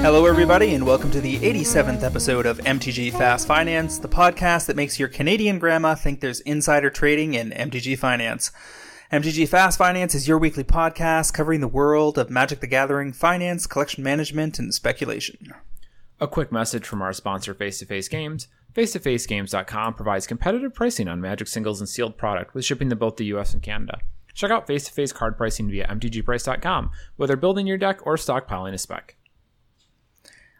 Hello, everybody, and welcome to the 87th episode of MTG Fast Finance, the podcast that makes your Canadian grandma think there's insider trading in MTG Finance. MTG Fast Finance is your weekly podcast covering the world of Magic the Gathering, finance, collection management, and speculation. A quick message from our sponsor, Face to Face Games. Face2FaceGames.com provides competitive pricing on Magic singles and sealed product with shipping to both the US and Canada. Check out face to face card pricing via MTGPrice.com, whether building your deck or stockpiling a spec.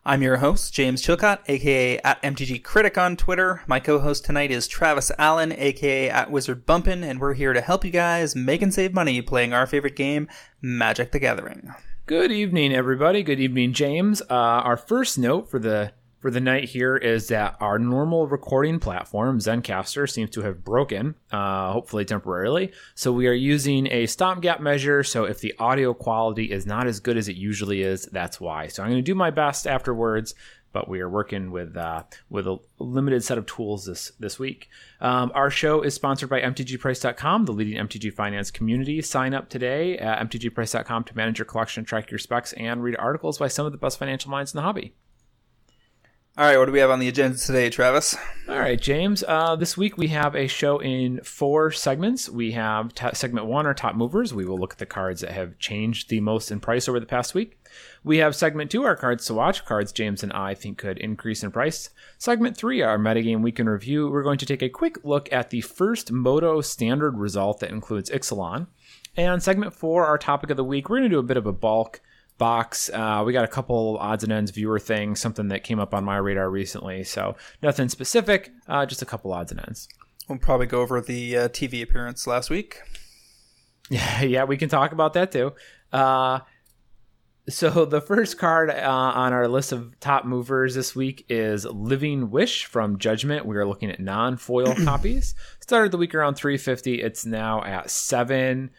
I'm your host, James Chilcott, aka at MTG Critic on Twitter. My co-host tonight is Travis Allen, aka at Wizard Bumpin', and we're here to help you guys make and save money playing our favorite game, Magic the Gathering. Good evening, everybody. Good evening, James. Uh, our first note for the for the night here is that our normal recording platform, Zencastr, seems to have broken, uh, hopefully temporarily. So we are using a stopgap measure. So if the audio quality is not as good as it usually is, that's why. So I'm going to do my best afterwards. But we are working with uh, with a limited set of tools this this week. Um, our show is sponsored by MTGPrice.com, the leading MTG finance community. Sign up today at MTGPrice.com to manage your collection, track your specs, and read articles by some of the best financial minds in the hobby. All right, what do we have on the agenda today, Travis? All right, James. Uh, this week we have a show in four segments. We have t- segment one, our top movers. We will look at the cards that have changed the most in price over the past week. We have segment two, our cards to watch, cards James and I think could increase in price. Segment three, our metagame week in review. We're going to take a quick look at the first Moto standard result that includes Ixalan. And segment four, our topic of the week, we're going to do a bit of a bulk box. Uh, we got a couple odds and ends viewer things, something that came up on my radar recently. So nothing specific, uh, just a couple odds and ends. We'll probably go over the uh, TV appearance last week. Yeah, yeah, we can talk about that too. Uh, so the first card uh, on our list of top movers this week is Living Wish from Judgment. We are looking at non-foil copies. Started the week around 350. It's now at seven.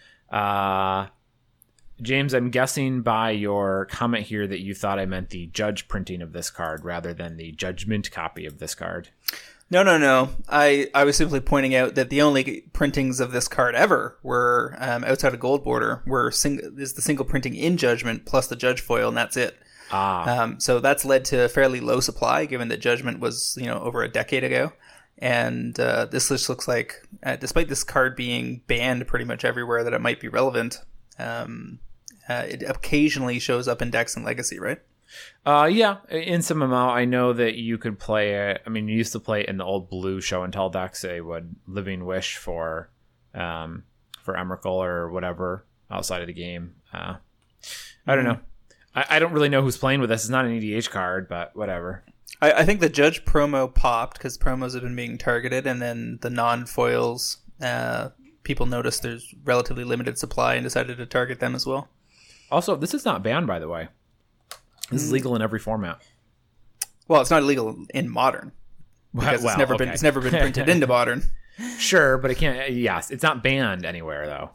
James, I'm guessing by your comment here that you thought I meant the judge printing of this card rather than the judgment copy of this card. No, no, no. I, I was simply pointing out that the only printings of this card ever were um, outside of Gold Border were sing- is the single printing in Judgment plus the Judge foil, and that's it. Ah, Um, so that's led to a fairly low supply, given that Judgment was you know over a decade ago. And uh, this just looks like, uh, despite this card being banned pretty much everywhere that it might be relevant, um, uh, it occasionally shows up in Dex and Legacy, right? uh, yeah, in some amount. I know that you could play it. I mean, you used to play it in the old blue show and tell decks. They would Living Wish for, um, for Emrakul or whatever outside of the game. Uh, I don't know. I, I don't really know who's playing with this. It's not an EDH card, but whatever. I, I think the Judge promo popped because promos have been being targeted, and then the non foils, uh, people noticed there's relatively limited supply and decided to target them as well. Also, this is not banned, by the way. This is legal in every format. Well, it's not illegal in modern because Well, it's never been it's never been printed into modern. Sure, but it can't. Yes, it's not banned anywhere though.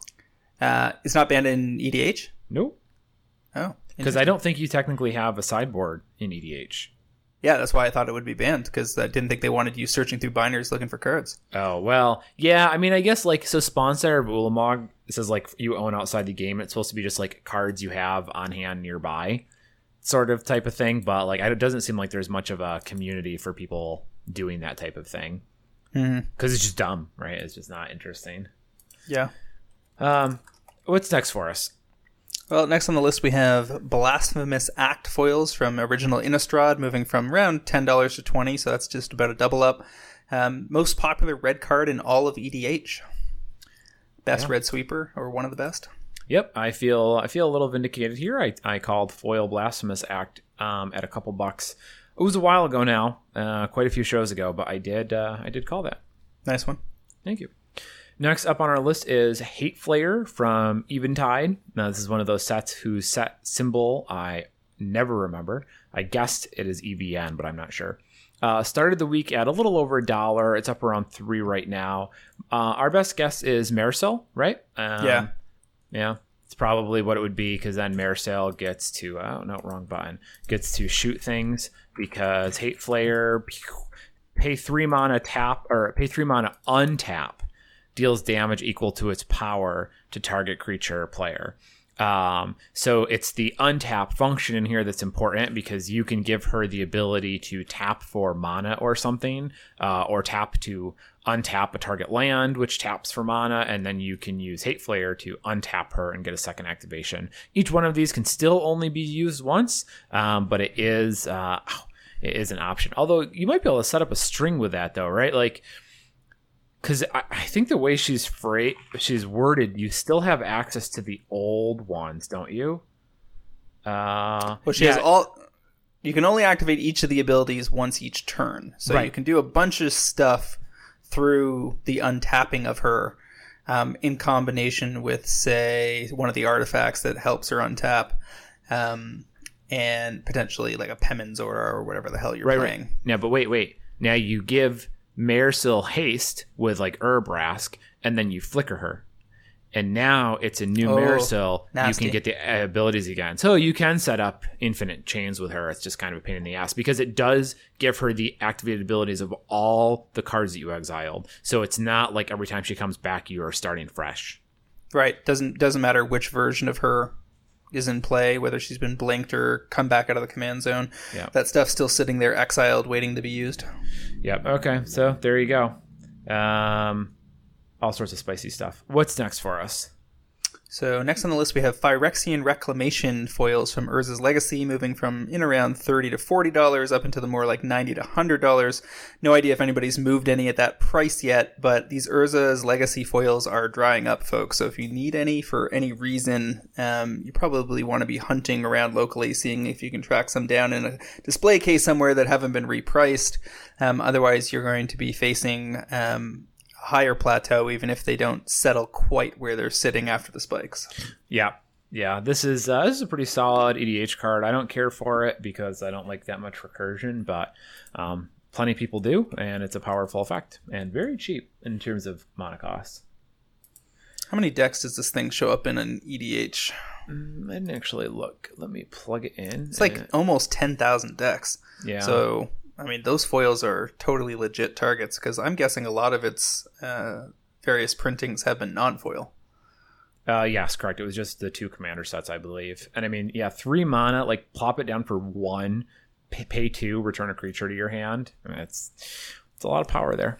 Uh, it's not banned in EDH. Nope. Oh, Because I don't think you technically have a sideboard in EDH. yeah, that's why I thought it would be banned because I didn't think they wanted you searching through binaries looking for cards. Oh well, yeah. I mean, I guess like so. Spawnsire of Ulamog says like you own outside the game. It's supposed to be just like cards you have on hand nearby, sort of type of thing. But like, it doesn't seem like there's much of a community for people doing that type of thing because it's just dumb, right? It's just not interesting. Yeah. Um, what's next for us? Well, next on the list we have Blasphemous Act foils from original Innistrad, moving from around ten dollars to twenty, so that's just about a double up. Um, most popular red card in all of EDH. Best Yeah. red sweeper, or one of the best. Yep, I feel I feel a little vindicated here. I, I called Foil Blasphemous Act um, at a couple bucks. It was a while ago now, uh, quite a few shows ago, but I did uh, I did call that. Nice one. Thank you. Next up on our list is Hate Flayer from Eventide. Now this is one of those sets whose set symbol I never remember. I guessed it is EVN, but I'm not sure. Uh, started the week at a little over a dollar. It's up around three right now. Uh, our best guess is Mairsil, right? Um, Yeah. yeah. It's probably what it would be because then Mairsil gets to oh no wrong button gets to shoot things because Hate Flayer, pay three mana tap or pay three mana untap deals damage equal to its power to target creature or player. Um, so it's the untap function in here that's important because you can give her the ability to tap for mana or something, uh, or tap to untap a target land, which taps for mana, and then you can use Hate Flayer to untap her and get a second activation. Each one of these can still only be used once, um, but it is uh, it is an option. Although you might be able to set up a string with that, though, right? Like because I, I, think the way she's freight she's worded, you still have access to the old ones, don't you? Uh, well, she yeah. has all. You can only activate each of the abilities once each turn, so right. you can do a bunch of stuff through the untapping of her, um, in combination with, say, one of the artifacts that helps her untap, um, and potentially like a Aura or whatever the hell you're right, playing. Right. Yeah, but wait, wait. Now you give Mairsil haste with like Urabrask, and then you flicker her. And now it's a new oh, Mairsil. You can get the abilities again. So you can set up infinite chains with her. It's just kind of a pain in the ass because it does give her the activated abilities of all the cards that you exiled. So it's not like every time she comes back, you are starting fresh. Right. Doesn't doesn't matter which version of her is in play, whether she's been blinked or come back out of the command zone. Yeah. That stuff's still sitting there exiled, waiting to be used. Yep. Okay. So there you go. Um, all sorts of spicy stuff. What's next for us? So next on the list we have Phyrexian Reclamation foils from Urza's Legacy, moving from in around thirty to forty dollars up into the more like ninety to hundred dollars. No idea if anybody's moved any at that price yet, but these Urza's Legacy foils are drying up, folks. So if you need any for any reason, um, you probably want to be hunting around locally, seeing if you can track some down in a display case somewhere that haven't been repriced. Um, otherwise, you're going to be facing um, higher plateau, even if they don't settle quite where they're sitting after the spikes. Yeah, yeah. This is uh, this is a pretty solid EDH card. I don't care for it because I don't like that much recursion, but um, plenty of people do, and it's a powerful effect and very cheap in terms of mana cost. How many decks does this thing show up in an EDH? Mm, I didn't actually look. Let me plug it in. It's like almost ten thousand decks. Yeah. So I mean, those foils are totally legit targets because I'm guessing a lot of its uh, various printings have been non-foil. Uh, yes, correct. It was just the two commander sets, I believe. And I mean, yeah, three mana, like plop it down for one, pay, pay two, return a creature to your hand. I mean, it's it's a lot of power there.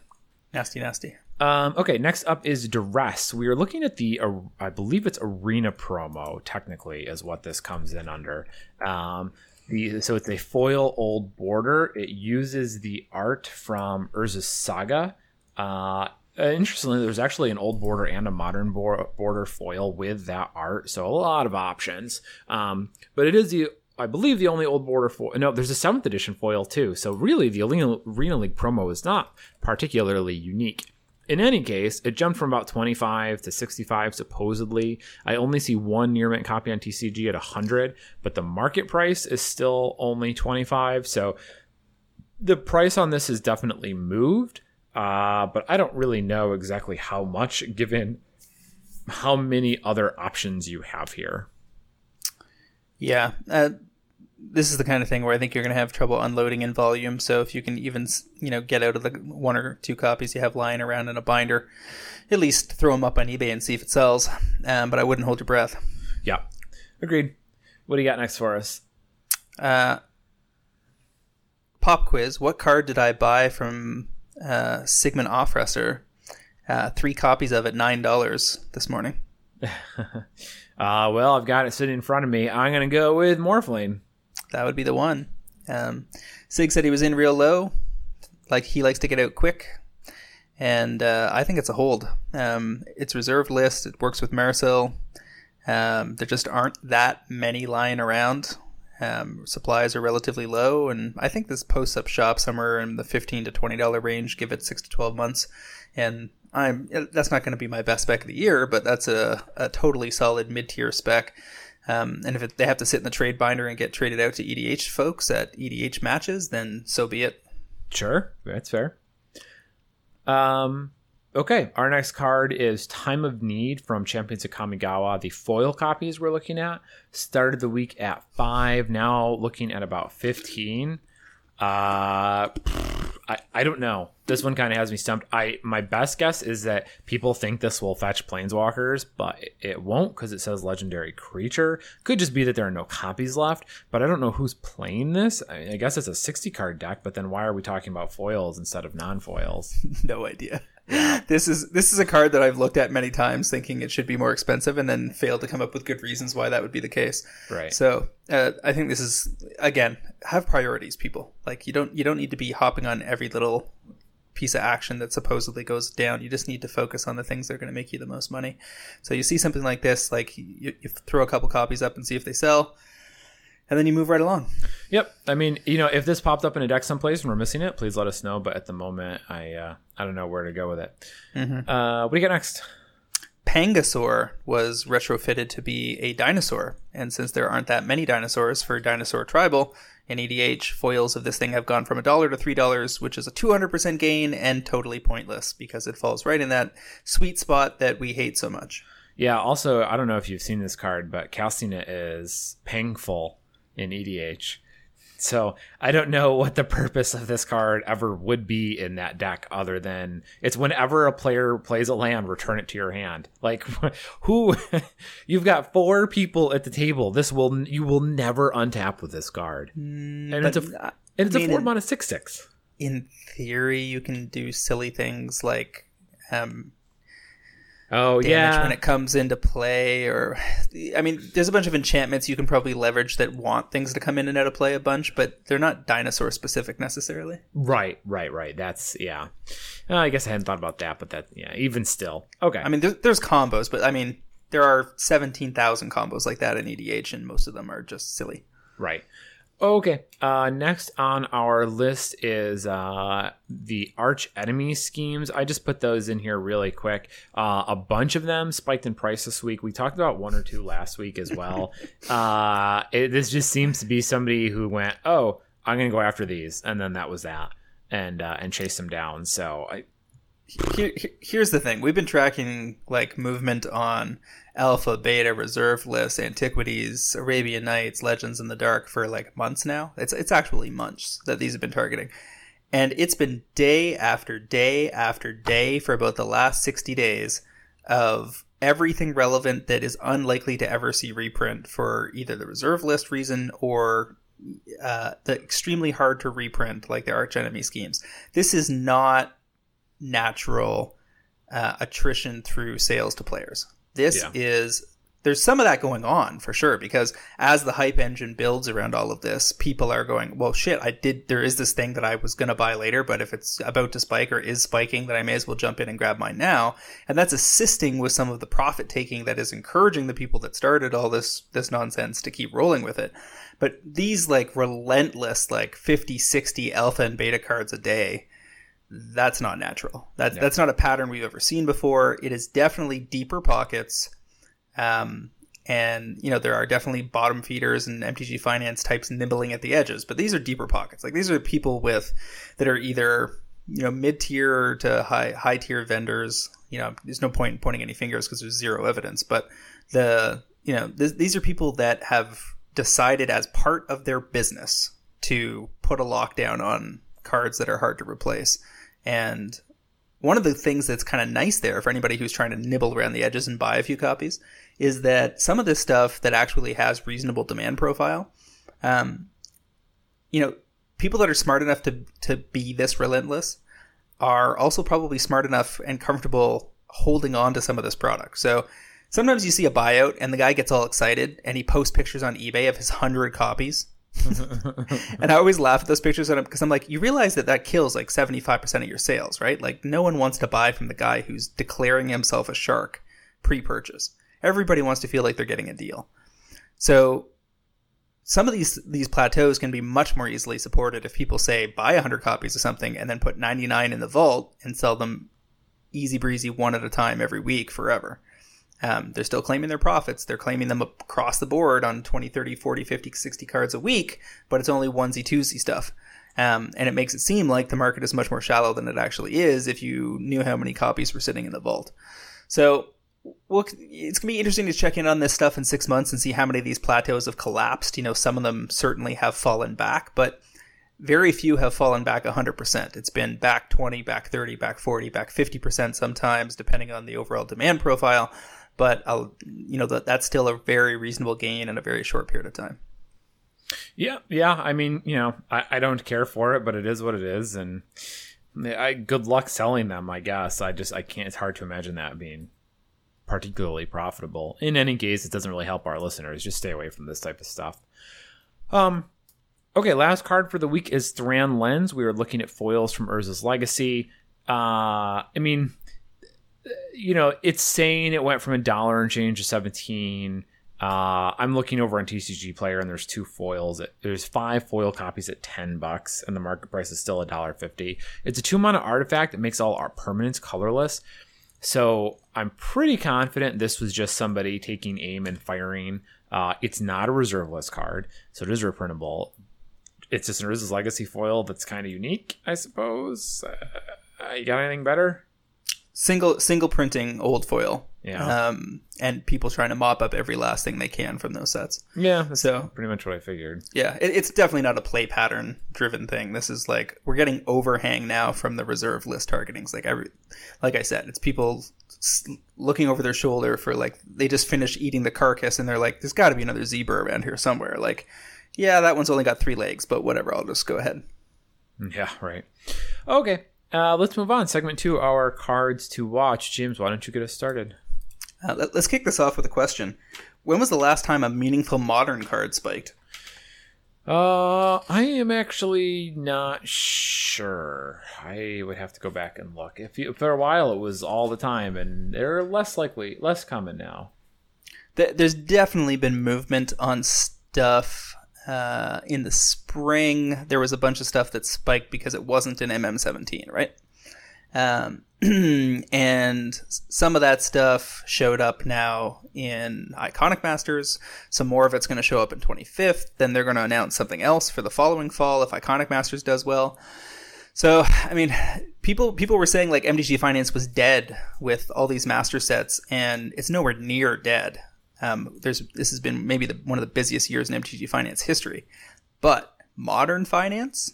Nasty, nasty. Um, okay, next up is Duress. We are looking at the, uh, I believe it's Arena promo, technically, is what this comes in under. Um, the, so it's a foil old border. It uses the art from Urza's Saga. Uh, interestingly, there's actually an old border and a modern border foil with that art, so a lot of options. Um, but it is the I believe the only old border foil. No, there's a seventh edition foil too. So really, the Arena League promo is not particularly unique. In any case, it jumped from about 25 to 65 supposedly. I only see one near mint copy on TCG at 100, but the market price is still only 25. So the price on this has definitely moved, uh, but I don't really know exactly how much given how many other options you have here. Yeah, uh, this is the kind of thing where I think you're going to have trouble unloading in volume. So if you can even you know get out of the one or two copies you have lying around in a binder, at least throw them up on eBay and see if it sells. Um, but I wouldn't hold your breath. Yeah, agreed. What do you got next for us? Uh, pop quiz. What card did I buy from uh, Sigmund Ausfresser? Uh, three copies of it, nine dollars this morning. uh, well, I've got it sitting in front of me. I'm going to go with Morphling that would be the one. Um, Sig said he was in real low, like he likes to get out quick, and uh, I think it's a hold. Um, it's reserved list. It works with Mairsil. Um, there just aren't that many lying around. Um, supplies are relatively low, and I think this posts up shop somewhere in the fifteen to twenty dollar range. Give it six to twelve months, and I'm that's not going to be my best spec of the year, but that's a, a totally solid mid tier spec. Um, and if it, they have to sit in the trade binder and get traded out to EDH folks at EDH matches, then so be it. Sure, that's fair. Um, okay, our next card is Time of Need from Champions of Kamigawa. The foil copies we're looking at started the week at five, now looking at about fifteen. Uh, I, I don't know. This one kind of has me stumped. I my best guess is that people think this will fetch planeswalkers, but it won't because it says legendary creature. Could just be that there are no copies left, but I don't know who's playing this. I, I guess it's a 60 card deck, but then why are we talking about foils instead of non foils? no idea. This is this is a card that I've looked at many times, thinking it should be more expensive, and then failed to come up with good reasons why that would be the case. Right. So uh, I think this is again have priorities, people. Like you don't you don't need to be hopping on every little piece of action that supposedly goes down. You just need to focus on the things that are going to make you the most money. So you see something like this, like you, you throw a couple copies up and see if they sell and then you move right along. Yep. I mean, you know, if this popped up in a deck someplace and we're missing it, please let us know. But at the moment, I uh, I don't know where to go with it. Mm-hmm. Uh, what do you got next? Pangosaur was retrofitted to be a dinosaur, and since there aren't that many dinosaurs for Dinosaur Tribal in EDH, foils of this thing have gone from a dollar to three dollars, which is a 200% gain and totally pointless because it falls right in that sweet spot that we hate so much. Yeah. Also, I don't know if you've seen this card, but it is Pangful in EDH. So I don't know what the purpose of this card ever would be in that deck, other than it's whenever a player plays a land, return it to your hand. Like who, you've got four people at the table. This will you will never untap with this card, Mm, and it's a and it's a four in- mana six six. In theory, you can do silly things like um, Oh yeah, when it comes into play, or I mean, there's a bunch of enchantments you can probably leverage that want things to come in and out of play a bunch, but they're not dinosaur specific necessarily. right, right, right. That's yeah. Uh, I guess I hadn't thought about that, but that yeah. Even still, okay. I mean, there, there's combos, but I mean, there are 17,000 combos like that in EDH, and most of them are just silly. Right. Okay. Uh, next on our list is uh, the arch enemy schemes. I just put those in here really quick. Uh, a bunch of them spiked in price this week. We talked about one or two last week as well. uh, it, this just seems to be somebody who went, "Oh, I'm going to go after these," and then that was that, and uh, and chase them down. So I, Here, here- here's the thing: we've been tracking like movement on Alpha, Beta, Reserve lists, Antiquities, Arabian Nights, Legends in the Dark for like months now. It's it's actually months that these have been targeting, and it's been day after day after day for about the last sixty days of everything relevant that is unlikely to ever see reprint for either the reserve list reason or uh, the extremely hard to reprint like the arch enemy schemes. This is not natural uh, attrition through sales to players. This Yeah. is there's some of that going on for sure because as the hype engine builds around all of this, people are going, "Well, shit, I did. There is this thing that I was going to buy later, but if it's about to spike or is spiking, then I may as well jump in and grab mine now." And that's assisting with some of the profit taking that is encouraging the people that started all this this nonsense to keep rolling with it. But these like relentless like 50, 60 alpha and beta cards a day that's not natural. That's that's not a pattern we've ever seen before. It is definitely deeper pockets, um, and you know there are definitely bottom feeders and MTG finance types nibbling at the edges. But these are deeper pockets. Like these are people with that are either you know mid tier to high high tier vendors. You know, there's no point in pointing any fingers because there's zero evidence. But the you know th- these are people that have decided as part of their business to put a lockdown on cards that are hard to replace. And one of the things that's kind of nice there for anybody who's trying to nibble around the edges and buy a few copies is that some of this stuff that actually has reasonable demand profile, um, you know, people that are smart enough to to be this relentless are also probably smart enough and comfortable holding on to some of this product. So sometimes you see a buyout and the guy gets all excited and he posts pictures on eBay of his hundred copies and I always laugh at those pictures because I'm like, you realize that that kills like 75% of your sales, right? Like, no one wants to buy from the guy who's declaring himself a shark pre purchase. Everybody wants to feel like they're getting a deal. So, some of these these plateaus can be much more easily supported if people say buy 100 copies of something and then put 99 in the vault and sell them easy breezy one at a time every week forever. Um, they're still claiming their profits. They're claiming them across the board on 20, 30, 40, 50, 60 cards a week, but it's only onesie twosie stuff. Um, and it makes it seem like the market is much more shallow than it actually is if you knew how many copies were sitting in the vault. So it's going to be interesting to check in on this stuff in six months and see how many of these plateaus have collapsed. You know, some of them certainly have fallen back, but very few have fallen back 100%. It's been back 20, back 30, back 40, back 50% sometimes, depending on the overall demand profile. But I'll, you know, that that's still a very reasonable gain in a very short period of time. Yeah, yeah. I mean, you know, I, I don't care for it, but it is what it is, and I good luck selling them. I guess I just I can't. It's hard to imagine that being particularly profitable. In any case, it doesn't really help our listeners. Just stay away from this type of stuff. Um, okay, last card for the week is Thran Lens. We are looking at foils from Urza's Legacy. Uh, I mean, you know, it's saying it went from a dollar and change to 17. Uh, I'm looking over on TCG Player, and there's two foils. There's five foil copies at ten bucks, and the market price is still a dollar fifty. It's a two mana artifact that makes all our permanents colorless. So I'm pretty confident this was just somebody taking aim and firing. Uh, it's not a reserve list card, so it is reprintable. It's just an Urza's Legacy foil that's kind of unique, I suppose. Uh, you got anything better? Single single printing old foil. Yeah. Um, and people trying to mop up every last thing they can from those sets. Yeah, that's So pretty much what I figured. yeah, it, it's definitely not a play pattern driven thing. This is like we're getting overhang now from the reserve list targetings. Like every, like I said, it's people looking over their shoulder for like they just finished eating the carcass and they're like, there's got to be another zebra around here somewhere. Like, yeah, that one's only got three legs, but whatever. I'll just go ahead. Yeah, right. Okay, uh, let's move on. Segment two, our cards to watch. James, why don't you get us started? Uh, let, let's kick this off with a question. When was the last time a meaningful modern card spiked? Uh, I am actually not sure. I would have to go back and look. If you, for a while it was all the time, and they're less likely, less common now. There's definitely been movement on stuff. Uh, in the spring, there was a bunch of stuff that spiked because it wasn't in MM17, right? Um, and some of that stuff showed up now in Iconic Masters. Some more of it's going to show up in 25th. Then they're going to announce something else for the following fall if Iconic Masters does well. So, I mean, people people were saying like MTG Finance was dead with all these master sets, and it's nowhere near dead. Um, there's this has been maybe the, one of the busiest years in MTG Finance history, but modern finance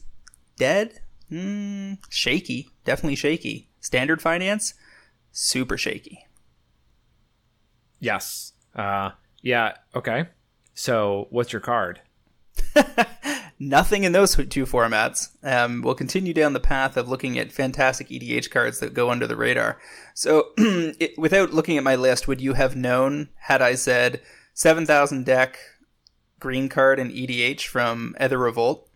dead, mm, shaky, definitely shaky. Standard finance, super shaky. Yes. Uh, yeah. Okay. So, what's your card? Nothing in those two formats. Um, we'll continue down the path of looking at fantastic EDH cards that go under the radar. So, it, without looking at my list, would you have known had I said 7,000 deck green card and EDH from Aether Revolt?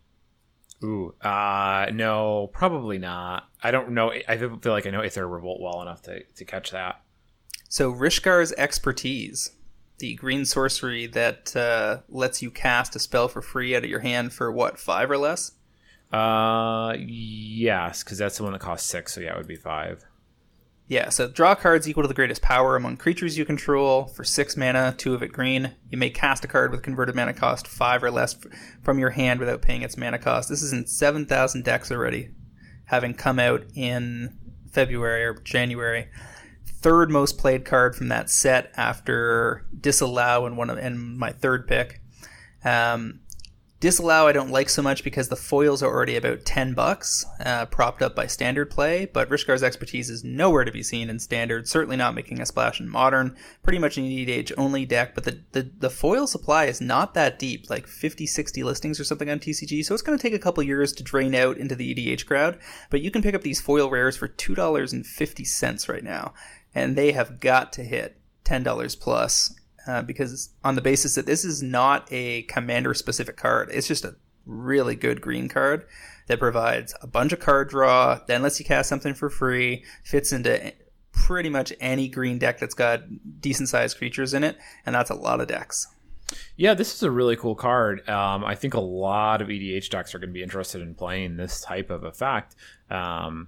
Ooh. Uh, no, probably not. I don't know. I feel like I know Aether Revolt well enough to to catch that. So, Rishkar's Expertise, the green sorcery that uh, lets you cast a spell for free out of your hand for what, five or less? Uh, yes, because that's the one that costs six. So yeah, it would be five. Yeah, so draw cards equal to the greatest power among creatures you control for six mana, two of it green. You may cast a card with converted mana cost five or less f- from your hand without paying its mana cost. This is in 7,000 decks already, having come out in February or January. Third most played card from that set after Disallow and one of and my third pick. Um, Disallow I don't like so much because the foils are already about 10 bucks, uh, propped up by standard play, but Rishkar's expertise is nowhere to be seen in standard, certainly not making a splash in modern, pretty much an EDH only deck, but the, the, the foil supply is not that deep, like 50, 60 listings or something on TCG, so it's going to take a couple years to drain out into the EDH crowd, but you can pick up these foil rares for $2.50 right now, and they have got to hit $10 plus uh, because on the basis that this is not a commander specific card, it's just a really good green card that provides a bunch of card draw, then lets you cast something for free, fits into pretty much any green deck that's got decent sized creatures in it, and that's a lot of decks. Yeah, this is a really cool card. Um, I think a lot of EDH decks are going to be interested in playing this type of effect. Um,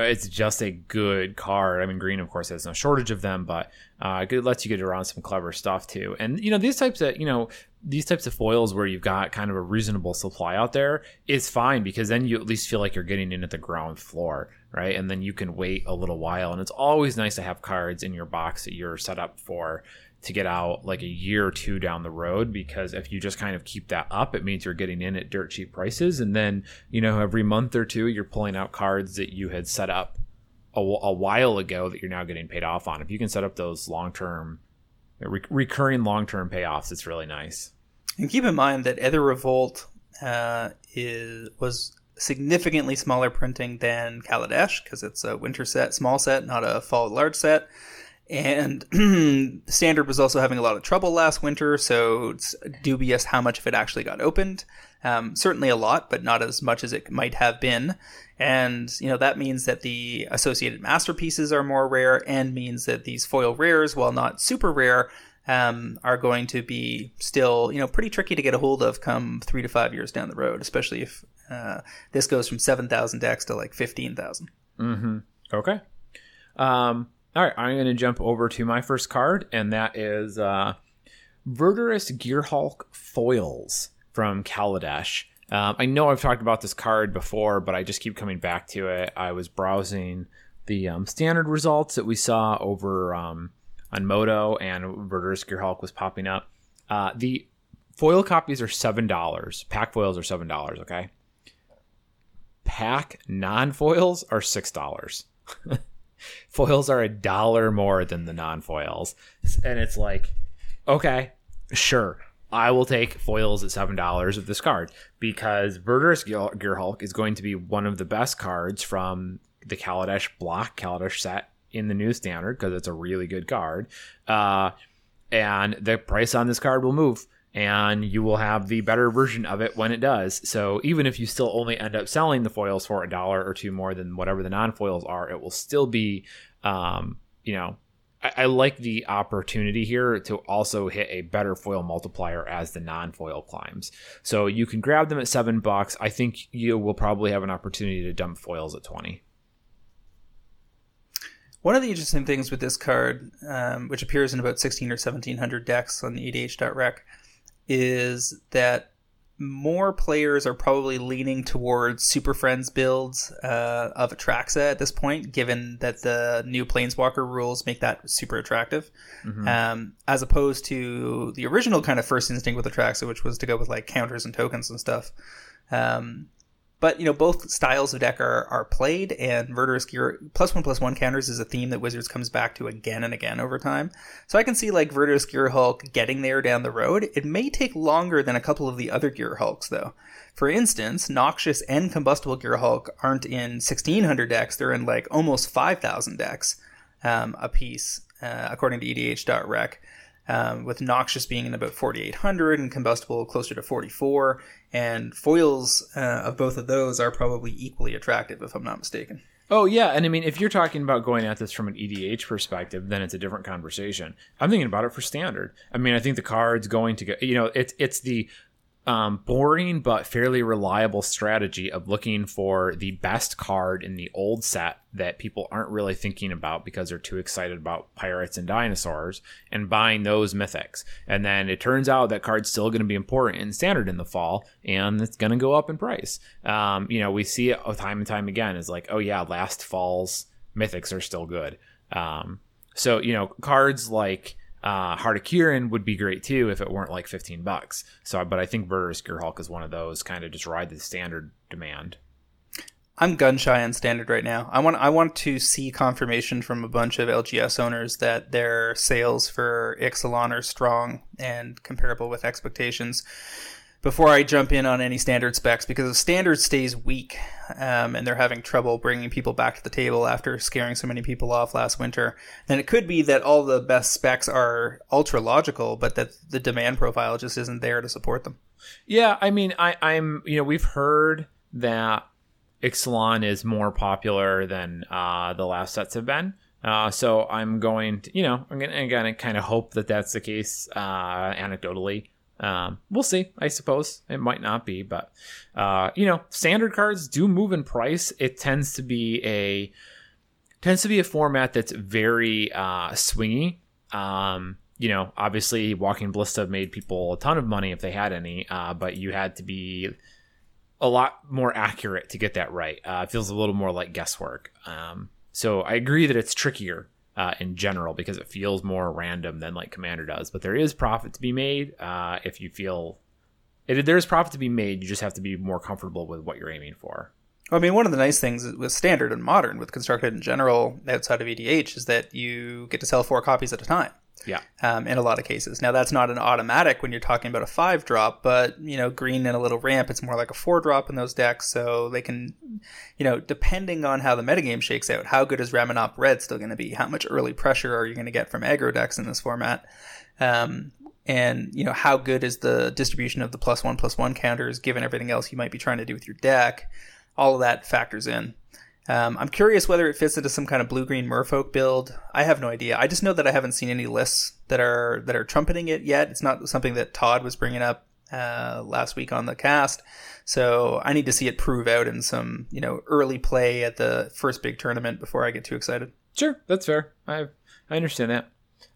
it's just a good card. I mean, green, of course, has no shortage of them, but uh, it lets you get around some clever stuff too. And you know, these types of you know these types of foils where you've got kind of a reasonable supply out there is fine because then you at least feel like you're getting in at the ground floor. right? And then you can wait a little while. And it's always nice to have cards in your box that you're set up for to get out like a year or two down the road because if you just kind of keep that up it means you're getting in at dirt cheap prices. And then you know every month or two you're pulling out cards that you had set up a, a while ago that you're now getting paid off on. If you can set up those long-term re- recurring long-term payoffs it's really nice. And keep in mind that Aether Revolt uh, is was significantly smaller printing than Kaladesh because it's a winter set, small set, not a fall large set. And Standard was also having a lot of trouble last winter, so it's dubious how much of it actually got opened. Um, certainly a lot, but not as much as it might have been. And, you know, that means that the associated masterpieces are more rare and means that these foil rares, while not super rare, um, are going to be still, you know, pretty tricky to get a hold of come three to five years down the road, especially if uh, this goes from 7,000 decks to like 15,000. Mm-hmm. Okay. Um, all right, I'm going to jump over to my first card, and that is uh, Verdurous Gearhulk Foils from Kaladesh. Um, I know I've talked about this card before, but I just keep coming back to it. I was browsing the um, standard results that we saw over um, on Moto, and Verdurous Gearhulk was popping up. Uh, the foil copies are seven dollars. Pack foils are seven dollars. Okay. Pack non foils are six dollars. foils are a dollar more than the non foils, and it's like, okay, sure. I will take foils at seven dollars of this card because Verdurous Gearhulk is going to be one of the best cards from the Kaladesh block Kaladesh set in the new standard because it's a really good card. Uh, and the price on this card will move and you will have the better version of it when it does. So even if you still only end up selling the foils for a dollar or two more than whatever the non-foils are, it will still be, um, you know, I, I, like the opportunity here to also hit a better foil multiplier as the non-foil climbs. So you can grab them at seven bucks. I think you will probably have an opportunity to dump foils at twenty. One of the interesting things with this card, um, which appears in about 16 or 1700 decks on the EDH.rec, is that more players are probably leaning towards Super Friends builds uh, of Atraxa at this point, given that the new Planeswalker rules make that super attractive, mm-hmm. um, as opposed to the original kind of first instinct with Atraxa, which was to go with like counters and tokens and stuff. Um, but you know, both styles of deck are, are played, and Verdurous Gear plus one plus one counters is a theme that Wizards comes back to again and again over time. So I can see like Verdurous Gearhulk getting there down the road. It may take longer than a couple of the other Gearhulks though. For instance, Noxious and Combustible Gear Hulk aren't in 1600 decks; they're in like almost 5,000 decks um, a piece, uh, according to EDH.rec um, with Noxious being in about 4,800 and Combustible closer to 44. And foils uh, of both of those are probably equally attractive, if I'm not mistaken. Oh yeah, and I mean, if you're talking about going at this from an EDH perspective, then it's a different conversation. I'm thinking about it for standard. I mean, I think the card's going to go. You know, it's it's the um, boring but fairly reliable strategy of looking for the best card in the old set that people aren't really thinking about because they're too excited about pirates and dinosaurs and buying those mythics. And then it turns out that card's still going to be important in standard in the fall and it's going to go up in price. Um, you know, we see it time and time again is like, oh yeah, last fall's mythics are still good. Um, so, you know, cards like uh, Heart of Kiran would be great too if it weren't like 15 bucks. So, but I think Verdurous Gearhulk is one of those kind of just ride the standard demand. I'm gun shy on standard right now. I want I want to see confirmation from a bunch of LGS owners that their sales for Ixalan are strong and comparable with expectations before I jump in on any standard specs because if standard stays weak um, and they're having trouble bringing people back to the table after scaring so many people off last winter, then it could be that all the best specs are ultra logical, but that the demand profile just isn't there to support them. Yeah, I mean, I, I'm you know we've heard that Ixalan is more popular than uh, the last sets have been. Uh, so I'm going to, you know, I'm gonna, kind of hope that that's the case uh, anecdotally. Um, we'll see. I suppose it might not be, but uh, you know, standard cards do move in price. It tends to be a tends to be a format that's very uh, swingy. Um, you know, obviously, Walking Ballista made people a ton of money if they had any, uh, but you had to be a lot more accurate to get that right. Uh, it feels a little more like guesswork. Um, so I agree that it's trickier uh, in general because it feels more random than like Commander does. But there is profit to be made uh, if you feel it, there is profit to be made. You just have to be more comfortable with what you're aiming for. I mean, one of the nice things with standard and modern, with constructed in general, outside of EDH, is that you get to sell four copies at a time. Yeah. Um, in a lot of cases. Now that's not an automatic when you're talking about a five drop, but you know, green and a little ramp, it's more like a four drop in those decks. So they can, you know, depending on how the metagame shakes out, how good is Ramunap Red still going to be? How much early pressure are you going to get from aggro decks in this format? Um, and you know, how good is the distribution of the plus one plus one counters given everything else you might be trying to do with your deck? All of that factors in. Um, I'm curious whether it fits into some kind of blue green Merfolk build. I have no idea. I just know that I haven't seen any lists that are that are trumpeting it yet. It's not something that Todd was bringing up uh, last week on the cast, so I need to see it prove out in some you know early play at the first big tournament before I get too excited. Sure, that's fair. I I understand that.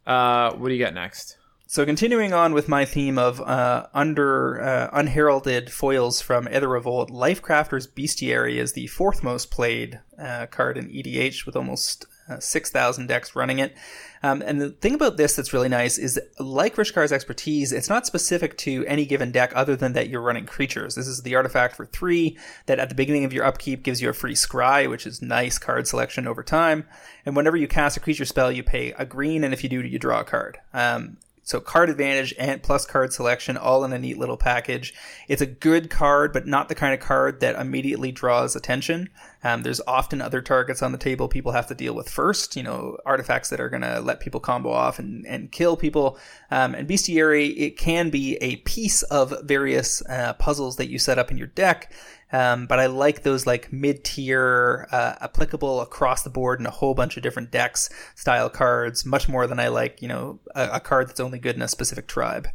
Uh, what do you got next? So continuing on with my theme of uh, under uh, unheralded foils from Aether Revolt, Lifecrafter's Bestiary is the fourth most played uh, card in EDH with almost uh, 6,000 decks running it. Um, and the thing about this that's really nice is like Rishkar's expertise, it's not specific to any given deck other than that you're running creatures. This is the artifact for three that at the beginning of your upkeep gives you a free scry, which is nice card selection over time. And whenever you cast a creature spell, you pay a green, and if you do, you draw a card. Um, so card advantage and plus card selection all in a neat little package. It's a good card, but not the kind of card that immediately draws attention. Um, there's often other targets on the table people have to deal with first, you know, artifacts that are going to let people combo off and, and kill people. Um, and Bestiary, it can be a piece of various uh, puzzles that you set up in your deck. Um, but I like those like mid tier, uh, applicable across the board in a whole bunch of different decks style cards, much more than I like, you know, a, a card that's only good in a specific tribe.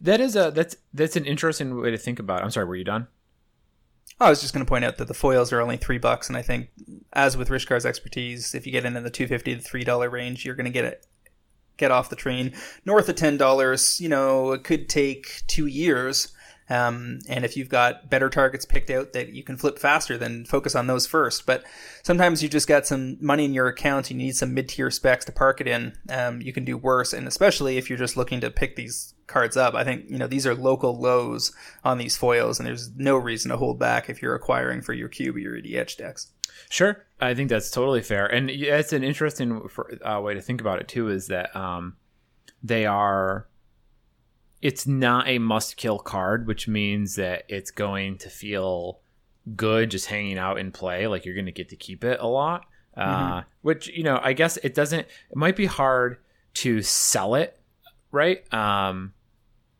That is a that's that's an interesting way to think about. It. I'm sorry, were you done? I was just going to point out that the foils are only three bucks, and I think, as with Rishkar's expertise, if you get in in the two fifty to three dollar range, you're going to get it get off the train north of ten dollars. You know, it could take two years um, and if you've got better targets picked out that you can flip faster, then focus on those first. But sometimes you just got some money in your account, and you need some mid tier specs to park it in. Um, you can do worse, and especially if you're just looking to pick these cards up. I think you know these are local lows on these foils, and there's no reason to hold back if you're acquiring for your cube or your EDH decks. Sure, I think that's totally fair, and it's an interesting uh, way to think about it too. Is that um, they are it's not a must kill card, which means that it's going to feel good just hanging out in play. Like you're going to get to keep it a lot. Mm-hmm. Uh, which you know, I guess it doesn't. It might be hard to sell it, right? Um,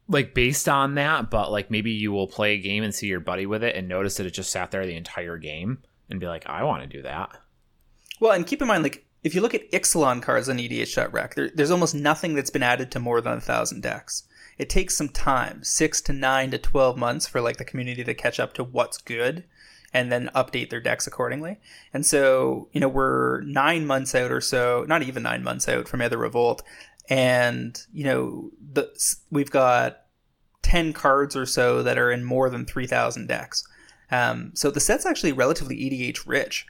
like based on that, but like maybe you will play a game and see your buddy with it and notice that it just sat there the entire game and be like, I want to do that. Well, and keep in mind, like if you look at Ixalan cards on EDH.rec, there, there's almost nothing that's been added to more than a thousand decks it takes some time, six to nine to 12 months for like the community to catch up to what's good and then update their decks accordingly. And so, you know, we're nine months out or so, not even nine months out from Aether Revolt. And, you know, the, we've got 10 cards or so that are in more than 3,000 decks. Um, so the set's actually relatively EDH rich.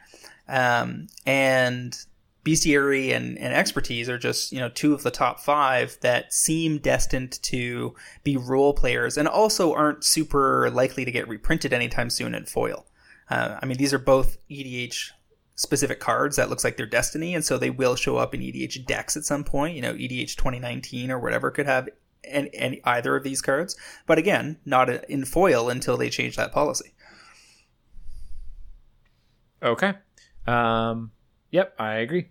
Um, and bestiary and, and expertise are just you know two of the top five that seem destined to be role players and also aren't super likely to get reprinted anytime soon in foil. Uh, I mean, these are both EDH specific cards that looks like their destiny, and so they will show up in EDH decks at some point. You know, EDH 2019 or whatever could have any, any either of these cards, but again, not in foil until they change that policy. Okay. Um, yep, I agree.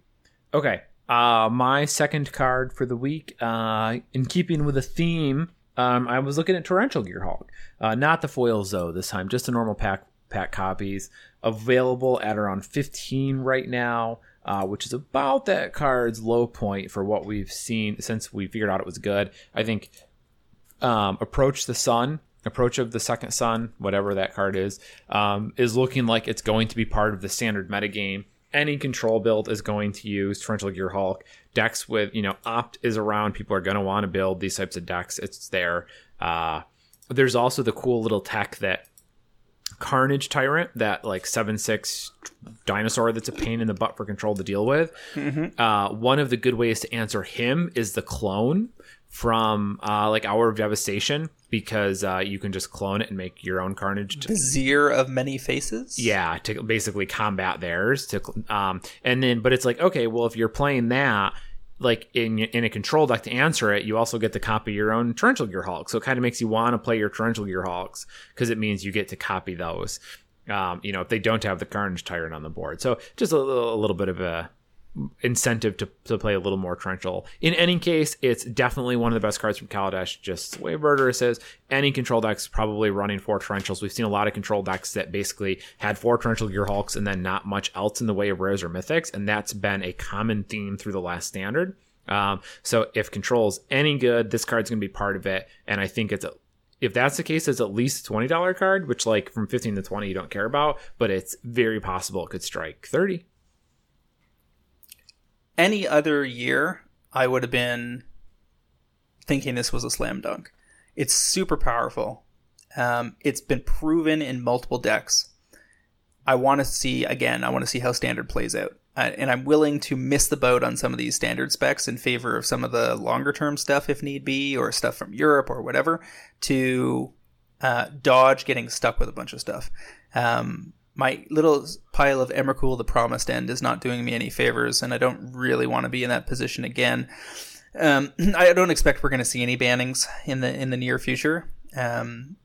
Okay. Uh, my second card for the week, uh, in keeping with the theme, um, I was looking at Torrential Gearhulk. Uh, not the foils though this time, just the normal pack pack copies available at around 15 right now, uh, which is about that card's low point for what we've seen since we figured out it was good. I think um, Approach the Sun, Approach of the Second Sun, whatever that card is, um, is looking like it's going to be part of the standard metagame any control build is going to use Torrential Gearhulk. Decks with, you know, Opt is around. People are going to want to build these types of decks. It's there. Uh, there's also the cool little tech that Carnage Tyrant, that like seven six dinosaur that's a pain in the butt for control to deal with. Mm-hmm. Uh, one of the good ways to answer him is the clone from uh, like Hour of Devastation because uh, you can just clone it and make your own Carnage. Vizier of many faces. Yeah, to basically combat theirs. To um, and then, but it's like okay, well, if you're playing that, like in in a control deck to answer it, you also get to copy your own Torrential Gearhulk. So it kind of makes you want to play your Torrential Gearhulks because it means you get to copy those. Um, you know, if they don't have the Carnage Tyrant on the board, so just a little, a little bit of a incentive to, to play a little more torrential. In any case, it's definitely one of the best cards from Kaladesh, just the way Murderous says. Any control deck's probably running four torrentials. We've seen a lot of control decks that basically had four torrential Gearhulks and then not much else in the way of rares or mythics, and that's been a common theme through the last standard. Um, so if control's any good, this card's gonna be part of it, and I think it's a if that's the case, it's at least twenty dollar card, which like from fifteen to twenty you don't care about, but it's very possible it could strike thirty any other year, I would have been thinking this was a slam dunk. It's super powerful. Um, it's been proven in multiple decks. I want to see again. I want to see how standard plays out, uh, and I'm willing to miss the boat on some of these standard specs in favor of some of the longer term stuff if need be, or stuff from Europe or whatever, to uh, dodge getting stuck with a bunch of stuff. Um, my little pile of Emrakul, the Promised End, is not doing me any favors, and I don't really want to be in that position again. Um, I don't expect we're going to see any bannings in the in the near future. Um,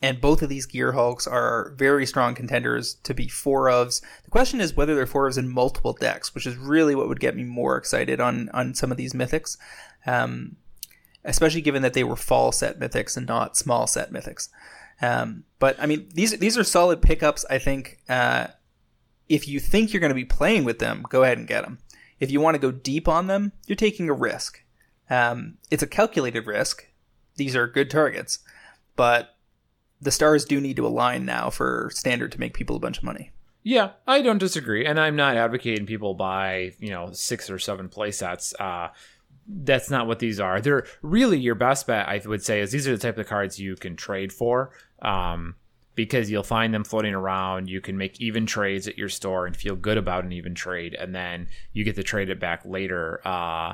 and both of these Gearhulks are very strong contenders to be four ofs. The question is whether they're four ofs in multiple decks, which is really what would get me more excited on on some of these mythics, um, especially given that they were fall set mythics and not small set mythics. Um, but I mean, these these are solid pickups. I think uh, if you think you're going to be playing with them, go ahead and get them. If you want to go deep on them, you're taking a risk. Um, it's a calculated risk. These are good targets, but the stars do need to align now for standard to make people a bunch of money. Yeah, I don't disagree, and I'm not advocating people buy you know six or seven play sets. Uh, that's not what these are. They're really your best bet, I would say, is these are the type of cards you can trade for. Um, because you'll find them floating around. You can make even trades at your store and feel good about an even trade, and then you get to trade it back later uh,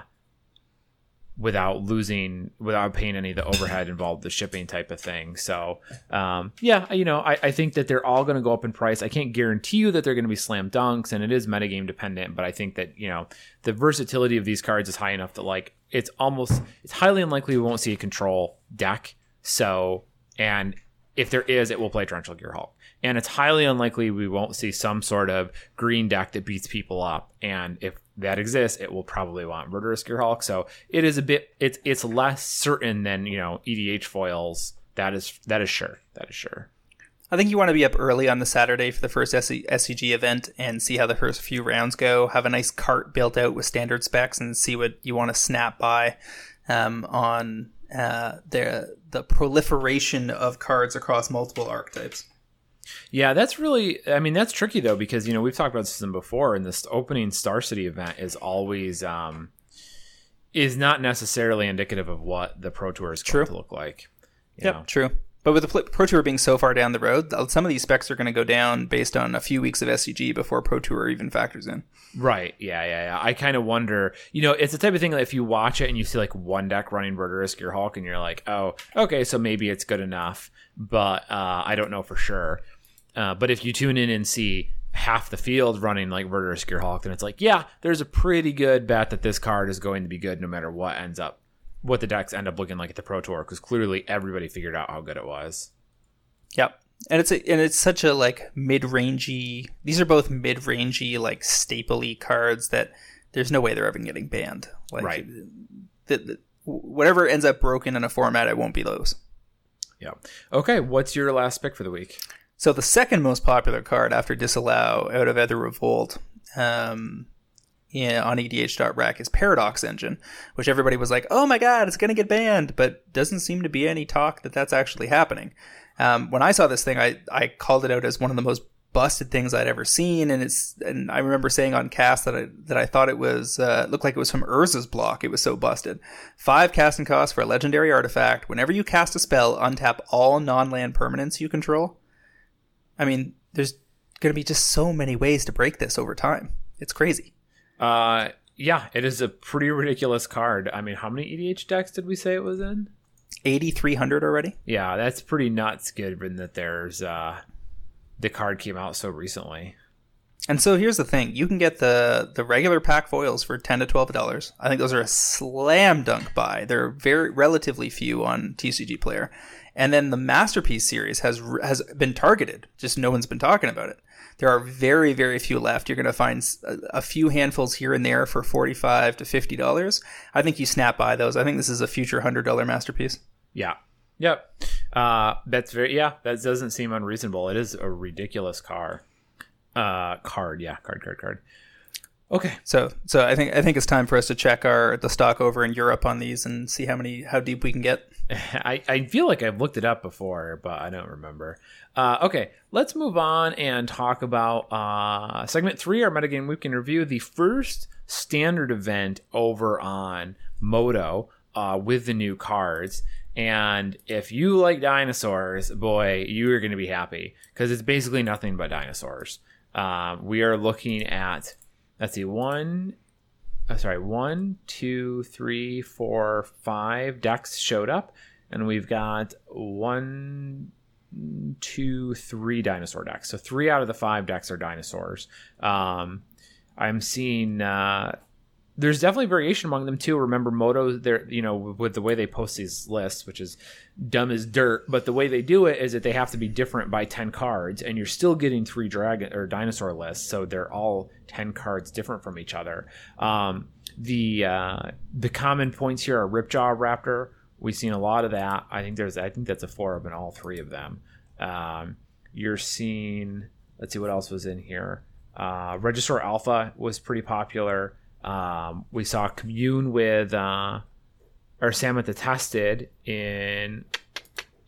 without losing, without paying any of the overhead involved, the shipping type of thing. So, um, yeah, you know, I, I, think that they're all going to go up in price. I can't guarantee you that they're going to be slam dunks, and it is metagame dependent, but I think that you know the versatility of these cards is high enough that like it's almost it's highly unlikely we won't see a control deck. So, and if there is, it will play Torrential Gear Gearhulk. And it's highly unlikely we won't see some sort of green deck that beats people up. And if that exists, it will probably want Murderous Gear Gearhulk. So it is a bit it's it's less certain than, you know, EDH foils. That is that is sure. That is sure. I think you want to be up early on the Saturday for the first SCG event and see how the first few rounds go. Have a nice cart built out with standard specs and see what you want to snap by um, on uh, the the proliferation of cards across multiple archetypes. Yeah, that's really. I mean, that's tricky though because you know we've talked about this before, and this opening Star City event is always um, is not necessarily indicative of what the Pro Tour is going to look like. Yep, know? true. But with the Pro Tour being so far down the road, some of these specs are going to go down based on a few weeks of SCG before Pro Tour even factors in. Right. Yeah. Yeah. Yeah. I kind of wonder. You know, it's the type of thing that if you watch it and you see like one deck running Murderous Gearhulk, and you're like, oh, okay, so maybe it's good enough, but uh, I don't know for sure. Uh, but if you tune in and see half the field running like Murderous Gearhulk, then it's like, yeah, there's a pretty good bet that this card is going to be good no matter what ends up what the decks end up looking like at the Pro Tour because clearly everybody figured out how good it was. Yep. And it's a, and it's such a like mid-rangey. These are both mid-rangey like stapley cards that there's no way they're ever getting banned. Like, right. The, the, whatever ends up broken in a format, it won't be those. Yeah. Okay. What's your last pick for the week? So the second most popular card after Disallow out of Aether Revolt um, on EDHREC is Paradox Engine, which everybody was like, oh my god, it's going to get banned, but doesn't seem to be any talk that that's actually happening. Um, when I saw this thing, I, I called it out as one of the most busted things I'd ever seen, and it's and I remember saying on cast that I that I thought it was uh, looked like it was from Urza's block. It was so busted. Five casting costs for a legendary artifact. Whenever you cast a spell, untap all non-land permanents you control. I mean, there's going to be just so many ways to break this over time. It's crazy. Uh, yeah, it is a pretty ridiculous card. I mean, how many EDH decks did we say it was in? 8,300 already. Yeah, that's pretty nuts. Given that there's uh, the card came out so recently. And so here's the thing: you can get the the regular pack foils for ten to twelve dollars. I think those are a slam dunk buy. They're very relatively few on TCG Player, and then the masterpiece series has has been targeted. Just no one's been talking about it. There are very very few left. You're going to find a, few handfuls here and there for forty five to fifty dollars. I think you snap by those. I think this is a future hundred dollar masterpiece. Yeah. Yep. Uh, that's very yeah. That doesn't seem unreasonable. It is a ridiculous car. Uh, card, yeah, card, card, card. Okay. So, so I think I think it's time for us to check our the stock over in Europe on these and see how many how deep we can get. I, I feel like I've looked it up before, but I don't remember. Uh, okay, let's move on and talk about uh, segment three, our metagame week in review. The first standard event over on MODO uh, with the new cards. And if you like dinosaurs, boy, you are going to be happy because it's basically nothing but dinosaurs. Um, we are looking at let's see one uh, sorry one two three four five decks showed up and we've got one two three dinosaur decks so three out of the five decks are dinosaurs um, i'm seeing uh, there's definitely variation among them too. Remember, MODO, they're you know with the way they post these lists, which is dumb as dirt, but the way they do it is that they have to be different by ten cards, and you're still getting three dragon or dinosaur lists, so they're all ten cards different from each other. Um, the uh, the common points here are Ripjaw Raptor. We've seen a lot of that. I think there's I think that's a four of in all three of them. Um, you're seeing. Let's see what else was in here. Uh, Regisaur Alpha was pretty popular. Um, we saw commune with uh, or Samut the Tested in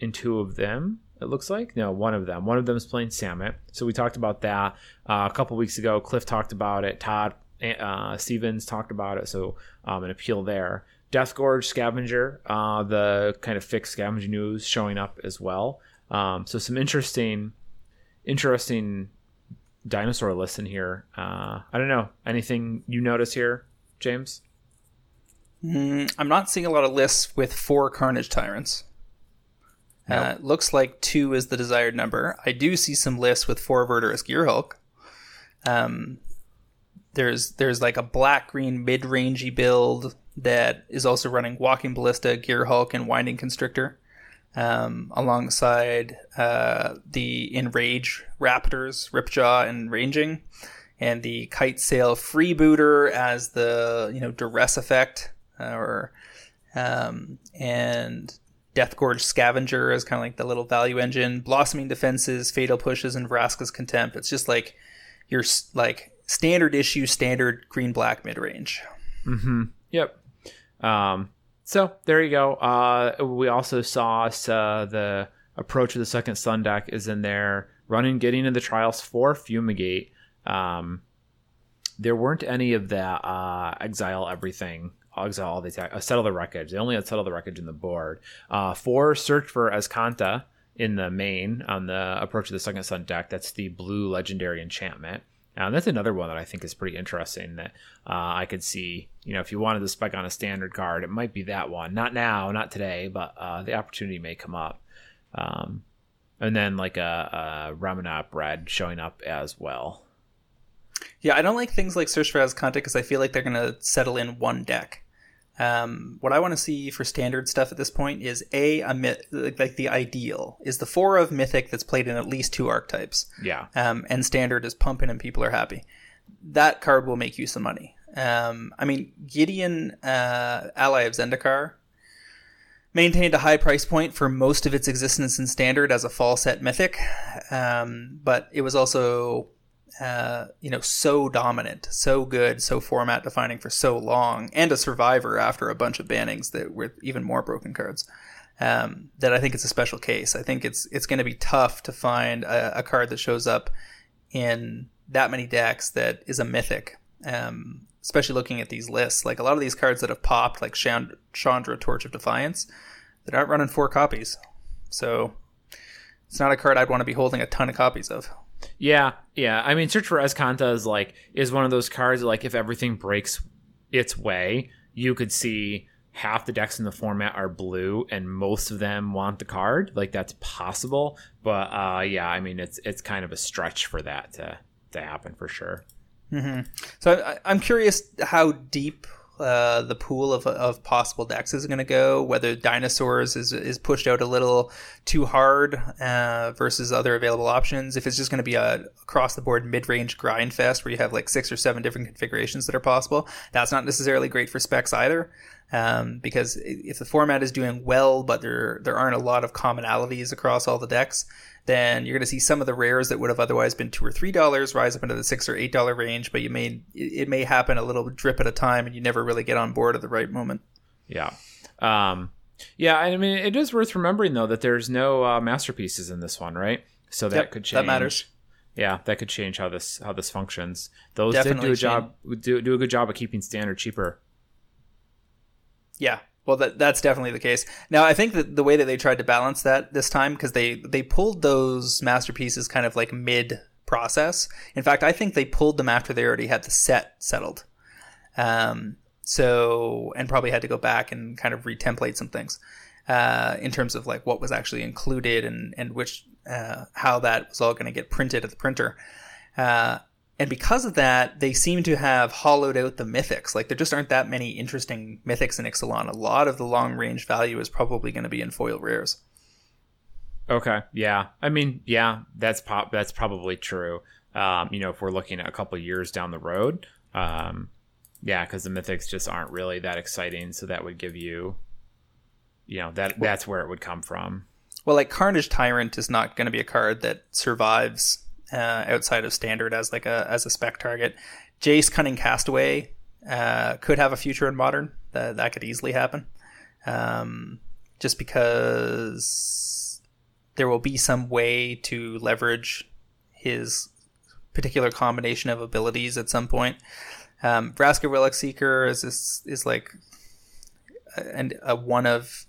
in two of them. It looks like no, one of them. One of them is playing Samut. So we talked about that uh, a couple weeks ago. Cliff talked about it. Todd uh, Stevens talked about it. So um, an appeal there. Deathgorge Scavenger, uh, the kind of fixed scavenger news showing up as well. Um, so some interesting, interesting dinosaur list in here. Uh, I don't know. Anything you notice here, James? Mm, I'm not seeing a lot of lists with four Carnage Tyrants. Nope. Uh, looks like two is the desired number. I do see some lists with four Verdurous Gearhulk. Um, there's there's like a black green mid rangey build that is also running Walking Ballista, Gearhulk, and Winding Constrictor um, alongside uh, the Enrage Raptors, Ripjaw, and Ranging, and the Kitesail Freebooter as the you know duress effect, uh, or um, and Deathgorge Scavenger is kind of like the little value engine, Blossoming Defenses, Fatal Pushes, and Vraska's Contempt. It's just like your like standard issue, standard green black mid range. Mm-hmm. Yep. Um, so there you go. Uh, we also saw uh, the approach of the second sun deck is in there. Running, getting into the trials for Fumigate. Um, there weren't any of that uh, exile everything, exile all the attack, uh, settle the wreckage. They only settle the wreckage in the board. Uh, for search for Azcanta in the main on the approach of the second sun deck. That's the blue legendary enchantment. And that's another one that I think is pretty interesting that uh, I could see. You know, if you wanted to spec on a standard card, it might be that one. Not now, not today, but uh, the opportunity may come up. Um, and then like a, a Ramunap red showing up as well. Yeah, I don't like things like Search for Azcanta because I feel like they're going to settle in one deck. Um, what I want to see for standard stuff at this point is a a myth, like the ideal is the four of mythic that's played in at least two archetypes. Yeah. Um, and standard is pumping and people are happy. That card will make you some money. Um, I mean, Gideon, uh, ally of Zendikar, maintained a high price point for most of its existence in standard as a fall set mythic, um, but it was also uh, you know, so dominant, so good, so format defining for so long, and a survivor after a bunch of bannings that were even more broken cards. Um, that I think it's a special case. I think it's it's going to be tough to find a, a, card that shows up in that many decks that is a mythic. Um, especially looking at these lists, like a lot of these cards that have popped, like Chandra Torch of Defiance, that aren't running four copies. So it's not a card I'd want to be holding a ton of copies of. Yeah, yeah. I mean, Search for Azcanta is like is one of those cards like if everything breaks its way, you could see half the decks in the format are blue and most of them want the card. Like that's possible, but uh, yeah, I mean it's it's kind of a stretch for that to to happen for sure. Mm-hmm. So I, I'm curious how deep uh, the pool of, of possible decks is going to go. Whether dinosaurs is is pushed out a little too hard uh, versus other available options. If it's just going to be a across the board mid range grind fest where you have like six or seven different configurations that are possible, that's not necessarily great for specs either. Um, because if the format is doing well, but there there aren't a lot of commonalities across all the decks, then you're going to see some of the rares that would have otherwise been two or three dollars rise up into the six or eight dollar range. But you may it may happen a little drip at a time, and you never really get on board at the right moment. Yeah, um, yeah. I mean, it is worth remembering though that there's no uh, masterpieces in this one, right? So that Yep, could change. that matters. Yeah, that could change how this how this functions. Those Definitely did do a job do do a good job of keeping standard cheaper. Yeah. Well, that that's definitely the case. Now, I think that the way that they tried to balance that this time, because they they pulled those masterpieces kind of like mid process. In fact, I think they pulled them after they already had the set settled. Um, so and probably had to go back and kind of retemplate some things uh, in terms of like what was actually included and and which uh, how that was all going to get printed at the printer. Uh, and because of that, they seem to have hollowed out the mythics. Like there just aren't that many interesting mythics in Ixalan. A lot of the long range value is probably going to be in foil rares. Okay, yeah. I mean, yeah, that's pop. That's probably true. Um, you know, if we're looking at a couple years down the road, um, yeah, because the mythics just aren't really that exciting. So that would give you, you know, that that's where it would come from. Well, like Carnage Tyrant is not going to be a card that survives uh, outside of standard as like a as a spec target. Jace Cunning Castaway uh, could have a future in modern. That that could easily happen, um, just because there will be some way to leverage his particular combination of abilities at some point. Um, Vraska Relic Seeker is is, is like and a one of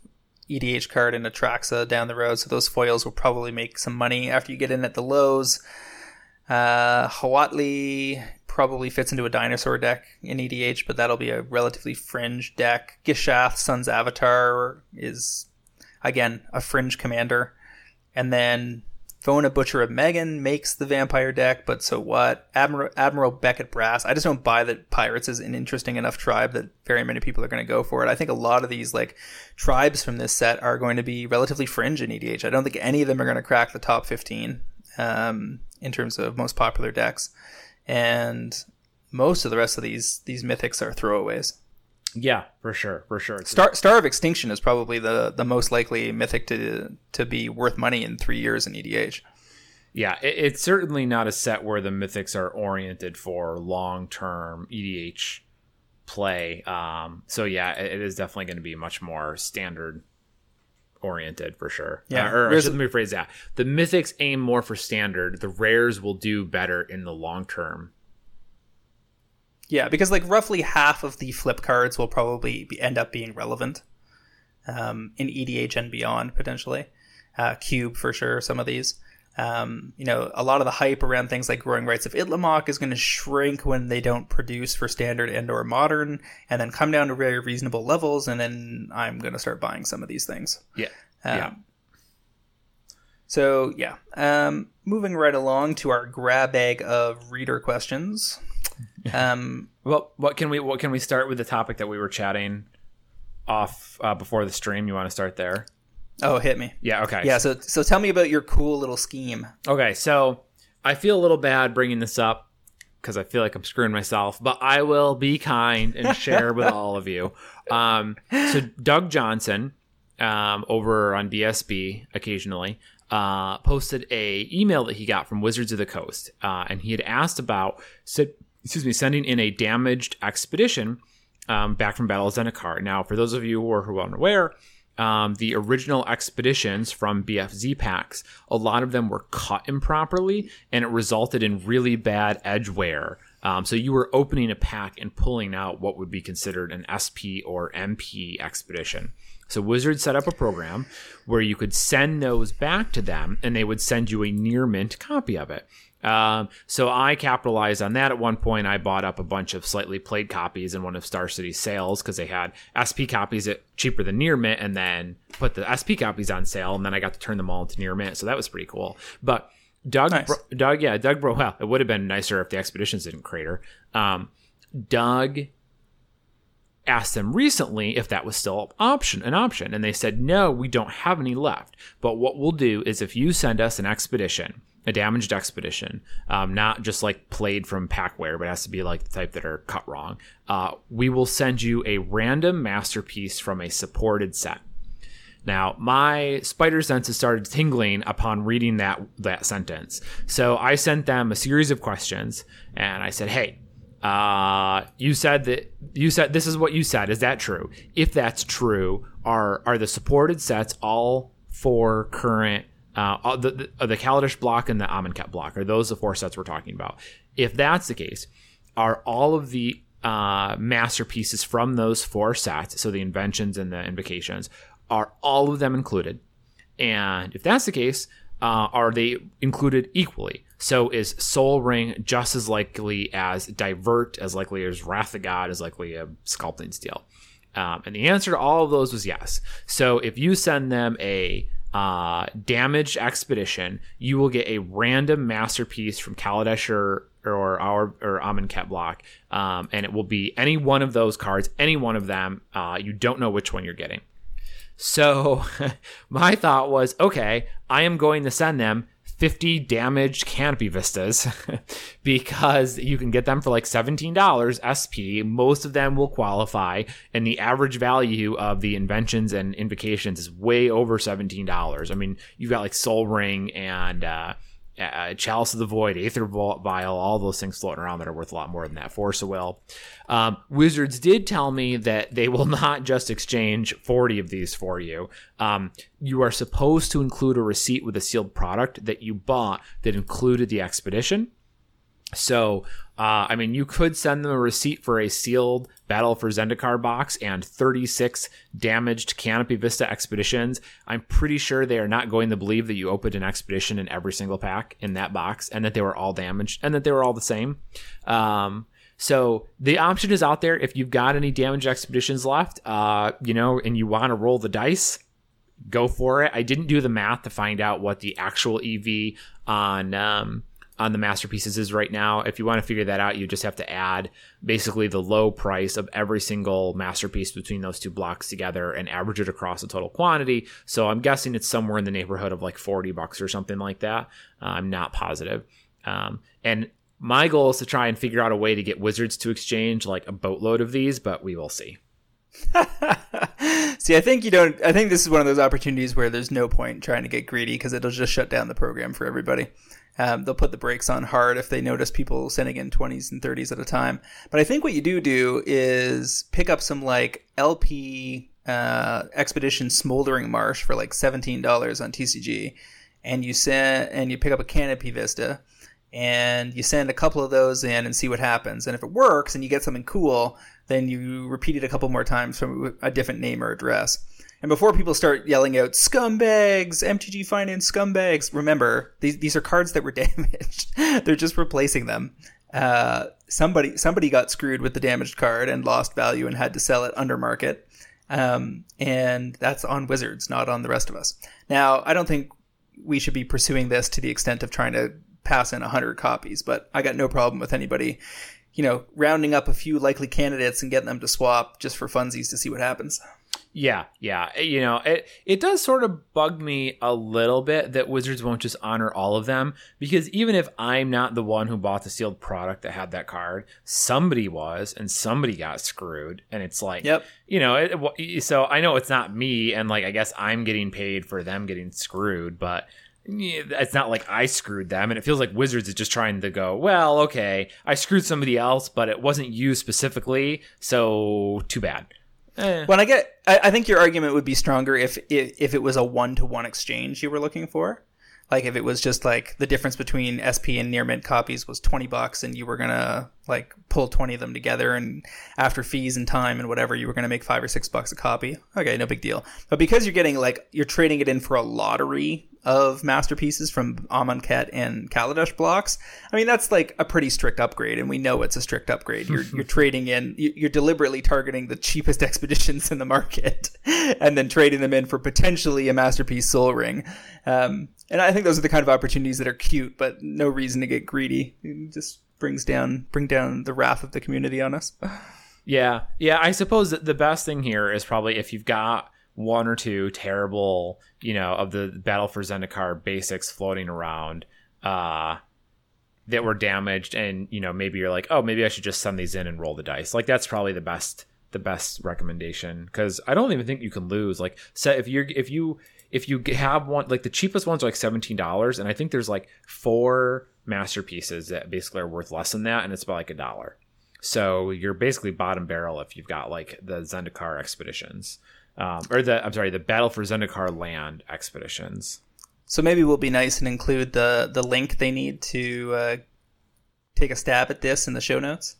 EDH card in Atraxa down the road, so those foils will probably make some money after you get in at the lows. Uh, Huatli probably fits into a dinosaur deck in EDH, but that'll be a relatively fringe deck. Gishath, Sun's Avatar, is again a fringe commander. And then Vona Butcher of Magan makes the vampire deck, but so what? Admiral, Admiral Beckett Brass. I just don't buy that Pirates is an interesting enough tribe that very many people are going to go for it. I think a lot of these like tribes from this set are going to be relatively fringe in EDH. I don't think any of them are going to crack the top 15 um, in terms of most popular decks, and most of the rest of these these mythics are throwaways. Yeah, for sure, for sure. Star Star of Extinction is probably the the most likely mythic to to be worth money in three years in EDH. Yeah, it, it's certainly not a set where the mythics are oriented for long term EDH play. Um, so yeah, it, it is definitely going to be much more standard oriented for sure. Yeah. Uh, or There's- let me rephrase that. The mythics aim more for standard. The rares will do better in the long term. Yeah, because like roughly half of the flip cards will probably be, end up being relevant um, in EDH and beyond potentially. Uh, Cube for sure. Some of these. Um, you know, a lot of the hype around things like Growing Rites of Itlimoc is going to shrink when they don't produce for standard and or modern, and then come down to very reasonable levels, and then I'm going to start buying some of these things. Yeah. Um, yeah. So yeah, um, moving right along to our grab bag of reader questions. Um, Well, what can we what can we start with the topic that we were chatting off uh, before the stream? You want to start there? oh, hit me. Yeah. Okay. Yeah. So so tell me about your cool little scheme. Okay, so I feel a little bad bringing this up because I feel like I'm screwing myself, but I will be kind and share with all of you. Um, so Doug Johnson, um, over on DSB occasionally, uh, posted a email that he got from Wizards of the Coast, uh, and he had asked about, se- excuse me, sending in a damaged expedition um, back from Battle of Zendikar. Now, for those of you who are, who are unaware, um, the original expeditions from BFZ packs, a lot of them were cut improperly, and it resulted in really bad edge wear Um, so you were opening a pack and pulling out what would be considered an SP or MP expedition. So Wizards set up a program where you could send those back to them, and they would send you a near mint copy of it. Um, so I capitalized on that at one point. I bought up a bunch of slightly played copies in one of Star City's sales because they had SP copies at cheaper than near mint, and then put the SP copies on sale, and then I got to turn them all into near mint. So that was pretty cool. But Doug, Nice. Bro- Doug, yeah, Doug Bro. Well, it would have been nicer if the expeditions didn't crater. Um, Doug asked them recently if that was still option an option and they said no we don't have any left but what we'll do is if you send us an expedition a damaged expedition um, not just like played from packware but has to be like the type that are cut wrong uh, we will send you a random masterpiece from a supported set now, my spider senses started tingling upon reading that that sentence. So I sent them a series of questions, and I said, "Hey, uh, you said that you said this is what you said. Is that true? If that's true, are are the supported sets all for current?" Uh, the, the, the Kaladesh block and the Amonkhet block are those the four sets we're talking about. If that's the case, are all of the uh, masterpieces from those four sets, so the inventions and the invocations, are all of them included? And if that's the case, uh, are they included equally? So is Sol Ring just as likely as Divert, as likely as Wrath of God, as likely as Sculpting Steel? Um, and the answer to all of those was yes. So if you send them a uh, damaged expedition, you will get a random masterpiece from Kaladesh or or our or Amonkhet block, um, and it will be any one of those cards, any one of them. Uh, you don't know which one you're getting. So my thought was, okay, I am going to send them 50 damaged canopy vistas because you can get them for like $17 SP. Most of them will qualify, and the average value of the inventions and invocations is way over $17. I mean, you've got like Sol Ring and uh, uh, Chalice of the Void, Aether Vial, all those things floating around that are worth a lot more than that. Force of Will. Um, Wizards did tell me that they will not just exchange 40 of these for you. Um, you are supposed to include a receipt with a sealed product that you bought that included the expedition. So, uh, I mean, you could send them a receipt for a sealed Battle for Zendikar box and 36 damaged Canopy Vista expeditions. I'm pretty sure they are not going to believe that you opened an expedition in every single pack in that box and that they were all damaged and that they were all the same. Um, so the option is out there if you've got any damaged expeditions left, uh, you know, and you want to roll the dice, go for it. I didn't do the math to find out what the actual EV on um, on the masterpieces is right now. If you want to figure that out, you just have to add basically the low price of every single masterpiece between those two blocks together and average it across the total quantity. So I'm guessing it's somewhere in the neighborhood of like 40 bucks or something like that. Uh, I'm not positive. Um, and my goal is to try and figure out a way to get Wizards to exchange like a boatload of these, but we will see. See, I think you don't. I think this is one of those opportunities where there's no point trying to get greedy because it'll just shut down the program for everybody. Um, they'll put the brakes on hard if they notice people sending in 20s and 30s at a time. But I think what you do do is pick up some like LP uh, Expedition Smoldering Marsh for like $17 on TCG, and you send and you pick up a Canopy Vista, and you send a couple of those in and see what happens. And if it works and you get something cool, then you repeat it a couple more times from a different name or address. And before people start yelling out scumbags, MTG Finance scumbags, remember these these are cards that were damaged. They're just replacing them. Uh, somebody somebody got screwed with the damaged card and lost value and had to sell it under market. Um, and that's on Wizards, not on the rest of us. Now, I don't think we should be pursuing this to the extent of trying to pass in 100 copies, but I got no problem with anybody, you know, rounding up a few likely candidates and getting them to swap just for funsies to see what happens. Yeah, yeah. Eh, you know, it it does sort of bug me a little bit that Wizards won't just honor all of them because even if I'm not the one who bought the sealed product that had that card, somebody was and somebody got screwed and it's like Yep. you know, it, so I know it's not me and like I guess I'm getting paid for them getting screwed, but it's not like I screwed them, and it feels like Wizards is just trying to go, well, okay, I screwed somebody else, but it wasn't you specifically, so too bad. Eh. When I get, I, I think your argument would be stronger if, if if it was a one to one exchange you were looking for, like if it was just like the difference between SP and near mint copies was twenty bucks, and you were gonna like pull 20 of them together and after fees and time and whatever you were going to make five or six bucks a copy. Okay no big deal. But because you're getting like you're trading it in for a lottery of masterpieces from Amonkhet and Kaladesh blocks i mean that's like a pretty strict upgrade and we know it's a strict upgrade. You're, you're trading in you're deliberately targeting the cheapest expeditions in the market and then trading them in for potentially a masterpiece sol ring. Um, and i think those are the kind of opportunities that are cute but no reason to get greedy. Just brings down bring down the wrath of the community on us. Yeah, yeah. I suppose that the best thing here is probably if you've got one or two terrible, you know, of the Battle for Zendikar basics floating around uh, that were damaged, and you know maybe you're like, oh, maybe I should just send these in and roll the dice. Like that's probably the best the best recommendation because I don't even think you can lose. Like, set if you're if you if you have one like the cheapest ones are like seventeen dollars, and I think there's like four masterpieces that basically are worth less than that, and it's about like a dollar. So you're basically bottom barrel if you've got like the Zendikar expeditions, um, or the I'm sorry, the Battle for Zendikar land expeditions. So maybe we'll be nice and include the the link they need to uh, take a stab at this in the show notes.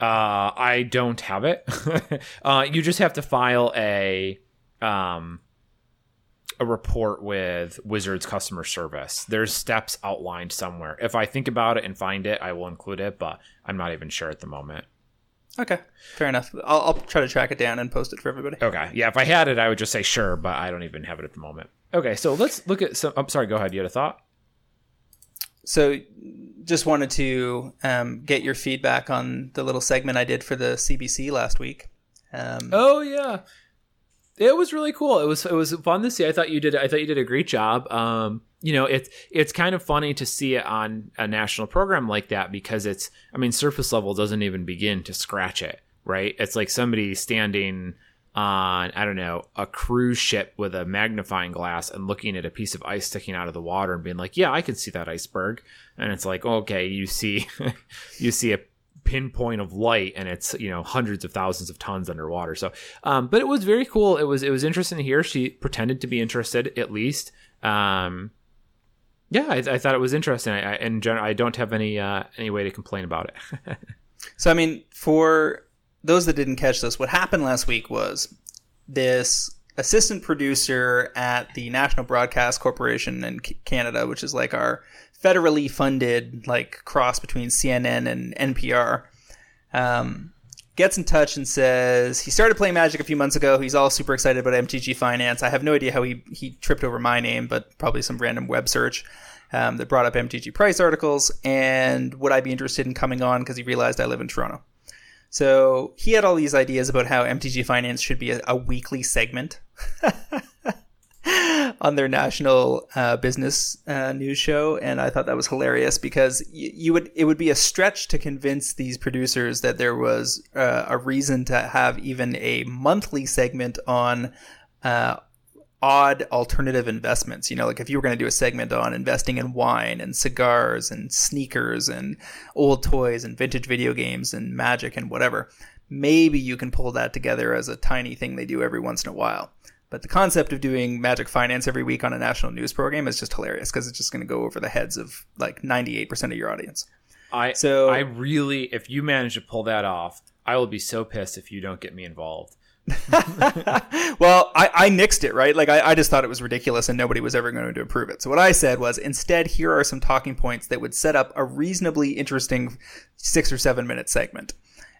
Uh, I don't have it. uh, you just have to file a um, a report with Wizards customer service. There's steps outlined somewhere. If I think about it and find it, I will include it, but I'm not even sure at the moment. Okay, fair enough. I'll, I'll try to track it down and post it for everybody. Okay, yeah. If I had it, I would just say sure, but I don't even have it at the moment. Okay, so let's look at some. I'm sorry. Go ahead. You had a thought. So, just wanted to um, get your feedback on the little segment I did for the CBC last week. Um, oh yeah, it was really cool. It was it was fun to see. I thought you did I thought you did a great job. Um, you know, it's it's kind of funny to see it on a national program like that because it's I mean, surface level doesn't even begin to scratch it, right? It's like somebody standing on I don't know a cruise ship with a magnifying glass and looking at a piece of ice sticking out of the water and being like, "Yeah, I can see that iceberg." And it's like, okay, you see, you see a pinpoint of light and it's you know hundreds of thousands of tons underwater. So um, but it was very cool. It was it was interesting to hear. She pretended to be interested at least. Um, yeah I, I, thought it was interesting. I, I in general i don't have any uh, any way to complain about it. So i mean for those that didn't catch this what happened last week was this assistant producer at the national broadcast corporation in canada which is like our federally funded like cross between CNN and NPR. Um, gets in touch and says he started playing Magic a few months ago. He's all super excited about MTG Finance. I have no idea how he he tripped over my name, but probably some random web search. Um, that brought up MTG price articles and would I be interested in coming on because he realized I live in Toronto. So he had all these ideas about how MTG Finance should be a, a weekly segment. on their national uh, business uh, news show, and I thought that was hilarious because y- you would it would be a stretch to convince these producers that there was uh, a reason to have even a monthly segment on uh, odd alternative investments. You know, like if you were going to do a segment on investing in wine and cigars and sneakers and old toys and vintage video games and magic and whatever, maybe you can pull that together as a tiny thing they do every once in a while. But the concept of doing Magic Finance every week on a national news program is just hilarious because it's just going to go over the heads of like 98% of your audience. I so I really, if you manage to pull that off, I will be so pissed if you don't get me involved. well, I, I nixed it, right? Like, I, I just thought it was ridiculous and nobody was ever going to approve it. So, what I said was instead, here are some talking points that would set up a reasonably interesting six or seven minute segment.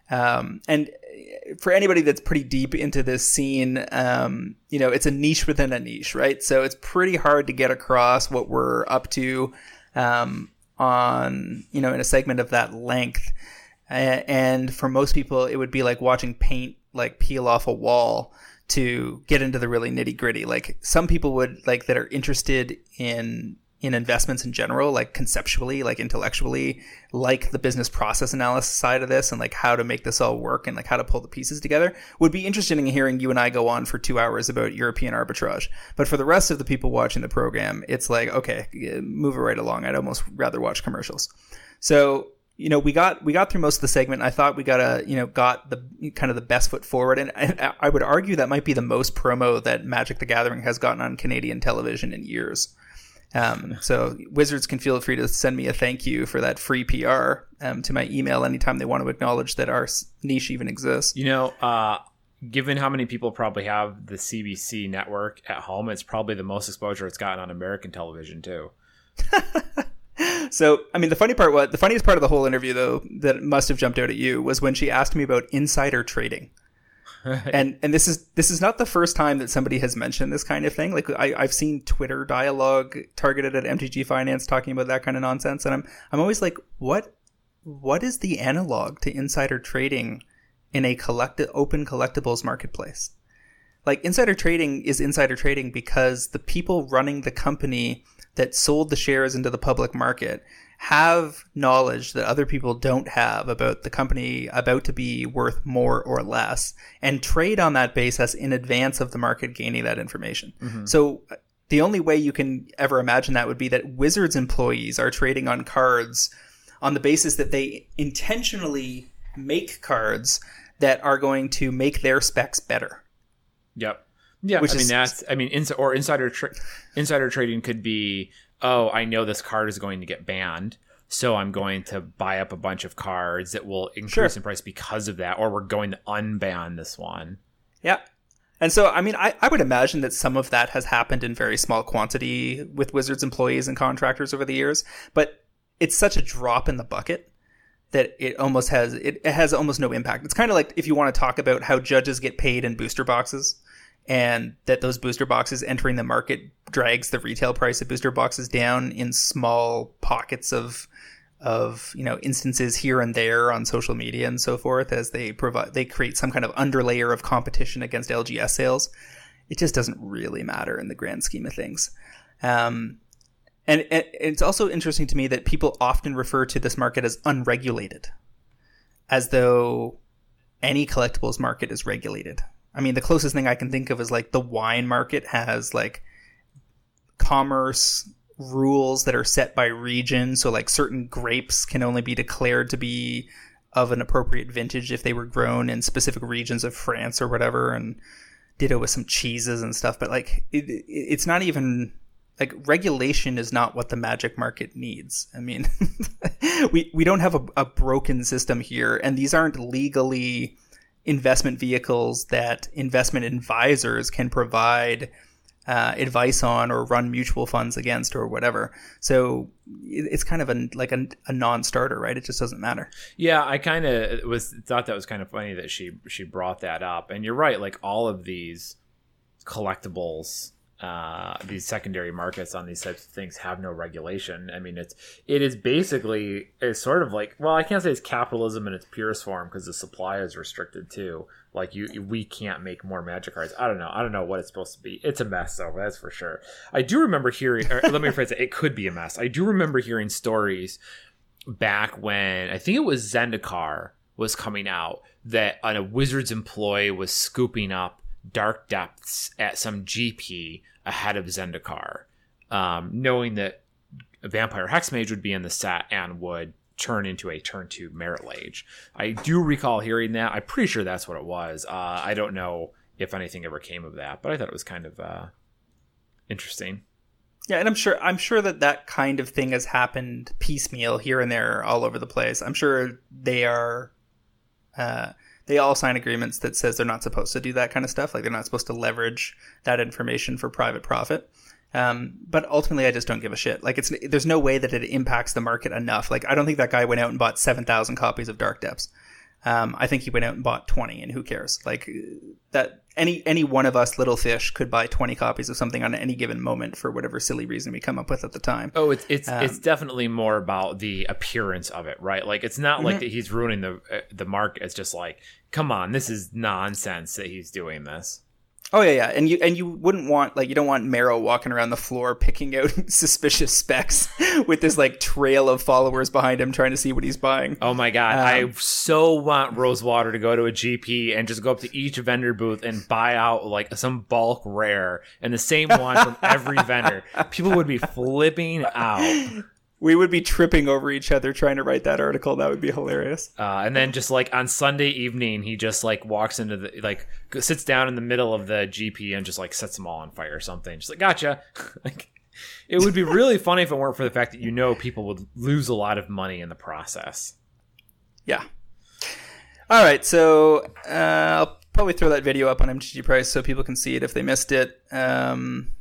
Um, and for anybody that's pretty deep into this scene, um, you know, it's a niche within a niche, right? So it's pretty hard to get across what we're up to um, on, you know, in a segment of that length. And for most people, it would be like watching paint like peel off a wall to get into the really nitty gritty. Like some people would like that are interested in in investments in general, like conceptually, like intellectually, like the business process analysis side of this and like how to make this all work and like how to pull the pieces together would be interested in hearing you and I go on for two hours about European arbitrage. But for the rest of the people watching the program, it's like, okay, move it right along. I'd almost rather watch commercials. So, you know, we got we got through most of the segment. I thought we got a you know got the kind of the best foot forward, and I, I would argue that might be the most promo that Magic the Gathering has gotten on Canadian television in years. Um, so wizards can feel free to send me a thank you for that free PR um, to my email anytime they want to acknowledge that our niche even exists. You know, uh, given how many people probably have the CBC network at home, it's probably the most exposure it's gotten on American television too. so, I mean, the funny part, what the funniest part of the whole interview, though, that must have jumped out at you was when she asked me about insider trading. And and this is this is not the first time that somebody has mentioned this kind of thing. Like I, I've seen Twitter dialogue targeted at MTG Finance talking about that kind of nonsense, and I'm I'm always like, what what is the analog to insider trading in a collect open collectibles marketplace? Like insider trading is insider trading because the people running the company that sold the shares into the public market have knowledge that other people don't have about the company about to be worth more or less and trade on that basis in advance of the market gaining that information. Mm-hmm. So the only way you can ever imagine that would be that Wizards employees are trading on cards on the basis that they intentionally make cards that are going to make their specs better. Yep. Yeah, Which I mean that's I mean ins- or insider tra- insider trading could be oh I know this card is going to get banned so I'm going to buy up a bunch of cards that will increase sure. in price because of that or we're going to unban this one. Yeah. And so I mean I, I would imagine that some of that has happened in very small quantity with Wizards employees and contractors over the years, but it's such a drop in the bucket that it almost has it, it has almost no impact. It's kind of like if you want to talk about how judges get paid in booster boxes and that those booster boxes entering the market drags the retail price of booster boxes down in small pockets of of you know instances here and there on social media and so forth as they provide they create some kind of underlayer of competition against LGS sales. It just doesn't really matter in the grand scheme of things. Um, and, and it's also interesting to me that people often refer to this market as unregulated, as though any collectibles market is regulated. I mean, the closest thing I can think of is like the wine market has like commerce rules that are set by region. So, like, certain grapes can only be declared to be of an appropriate vintage if they were grown in specific regions of France or whatever. And ditto with some cheeses and stuff. But, like, it, it's not even like regulation is not what the magic market needs. I mean, we, we don't have a, a broken system here, and these aren't legally investment vehicles that investment advisors can provide uh, advice on or run mutual funds against or whatever. So it's kind of a like a, a non-starter, right? It just doesn't matter. Yeah, I kind of was thought that was kind of funny that she she brought that up, and you're right. Like all of these collectibles uh, these secondary markets on these types of things have no regulation. I mean, it's it is basically it's sort of like well, I can't say it's capitalism in its purest form because the supply is restricted too. Like you, we can't make more magic cards. I don't know. I don't know what it's supposed to be. It's a mess, though. That's for sure. I do remember hearing. let me rephrase it. It could be a mess. I do remember hearing stories back when I think it was Zendikar was coming out that a Wizards employee was scooping up dark depths at some GP ahead of Zendikar, um, knowing that a Vampire Hexmage would be in the set and would turn into a turn two Marit Lage. I do recall hearing that. I'm pretty sure that's what it was. Uh, I don't know if anything ever came of that, but I thought it was kind of uh, interesting. Yeah, and I'm sure I'm sure that that kind of thing has happened piecemeal here and there all over the place. I'm sure they are uh, they all sign agreements that says they're not supposed to do that kind of stuff. Like they're not supposed to leverage that information for private profit. Um, but ultimately, I just don't give a shit. Like it's there's no way that it impacts the market enough. Like I don't think that guy went out and bought seven thousand copies of Dark Depths. Um, I think he went out and bought twenty, and who cares? Like that any any one of us little fish could buy 20 copies of something on any given moment for whatever silly reason we come up with at the time oh it's it's um, it's definitely more about the appearance of it right like it's not mm-hmm. like that he's ruining the uh, the market it's just like come on this is nonsense that he's doing this Oh yeah, yeah, and you and you wouldn't want like you don't want Maro walking around the floor picking out suspicious specs with this like trail of followers behind him trying to see what he's buying. Oh my god, um, I so want Rosewater to go to a GP and just go up to each vendor booth and buy out like some bulk rare and the same one from every vendor. People would be flipping out we would be tripping over each other trying to write that article. That would be hilarious. Uh, and then just like on Sunday evening, he just like walks into the like sits down in the middle of the GP and just like sets them all on fire or something. Just like gotcha. like it would be really funny if it weren't for the fact that you know people would lose a lot of money in the process. Yeah. All right, so uh, I'll probably throw that video up on MTG Price so people can see it if they missed it. Um,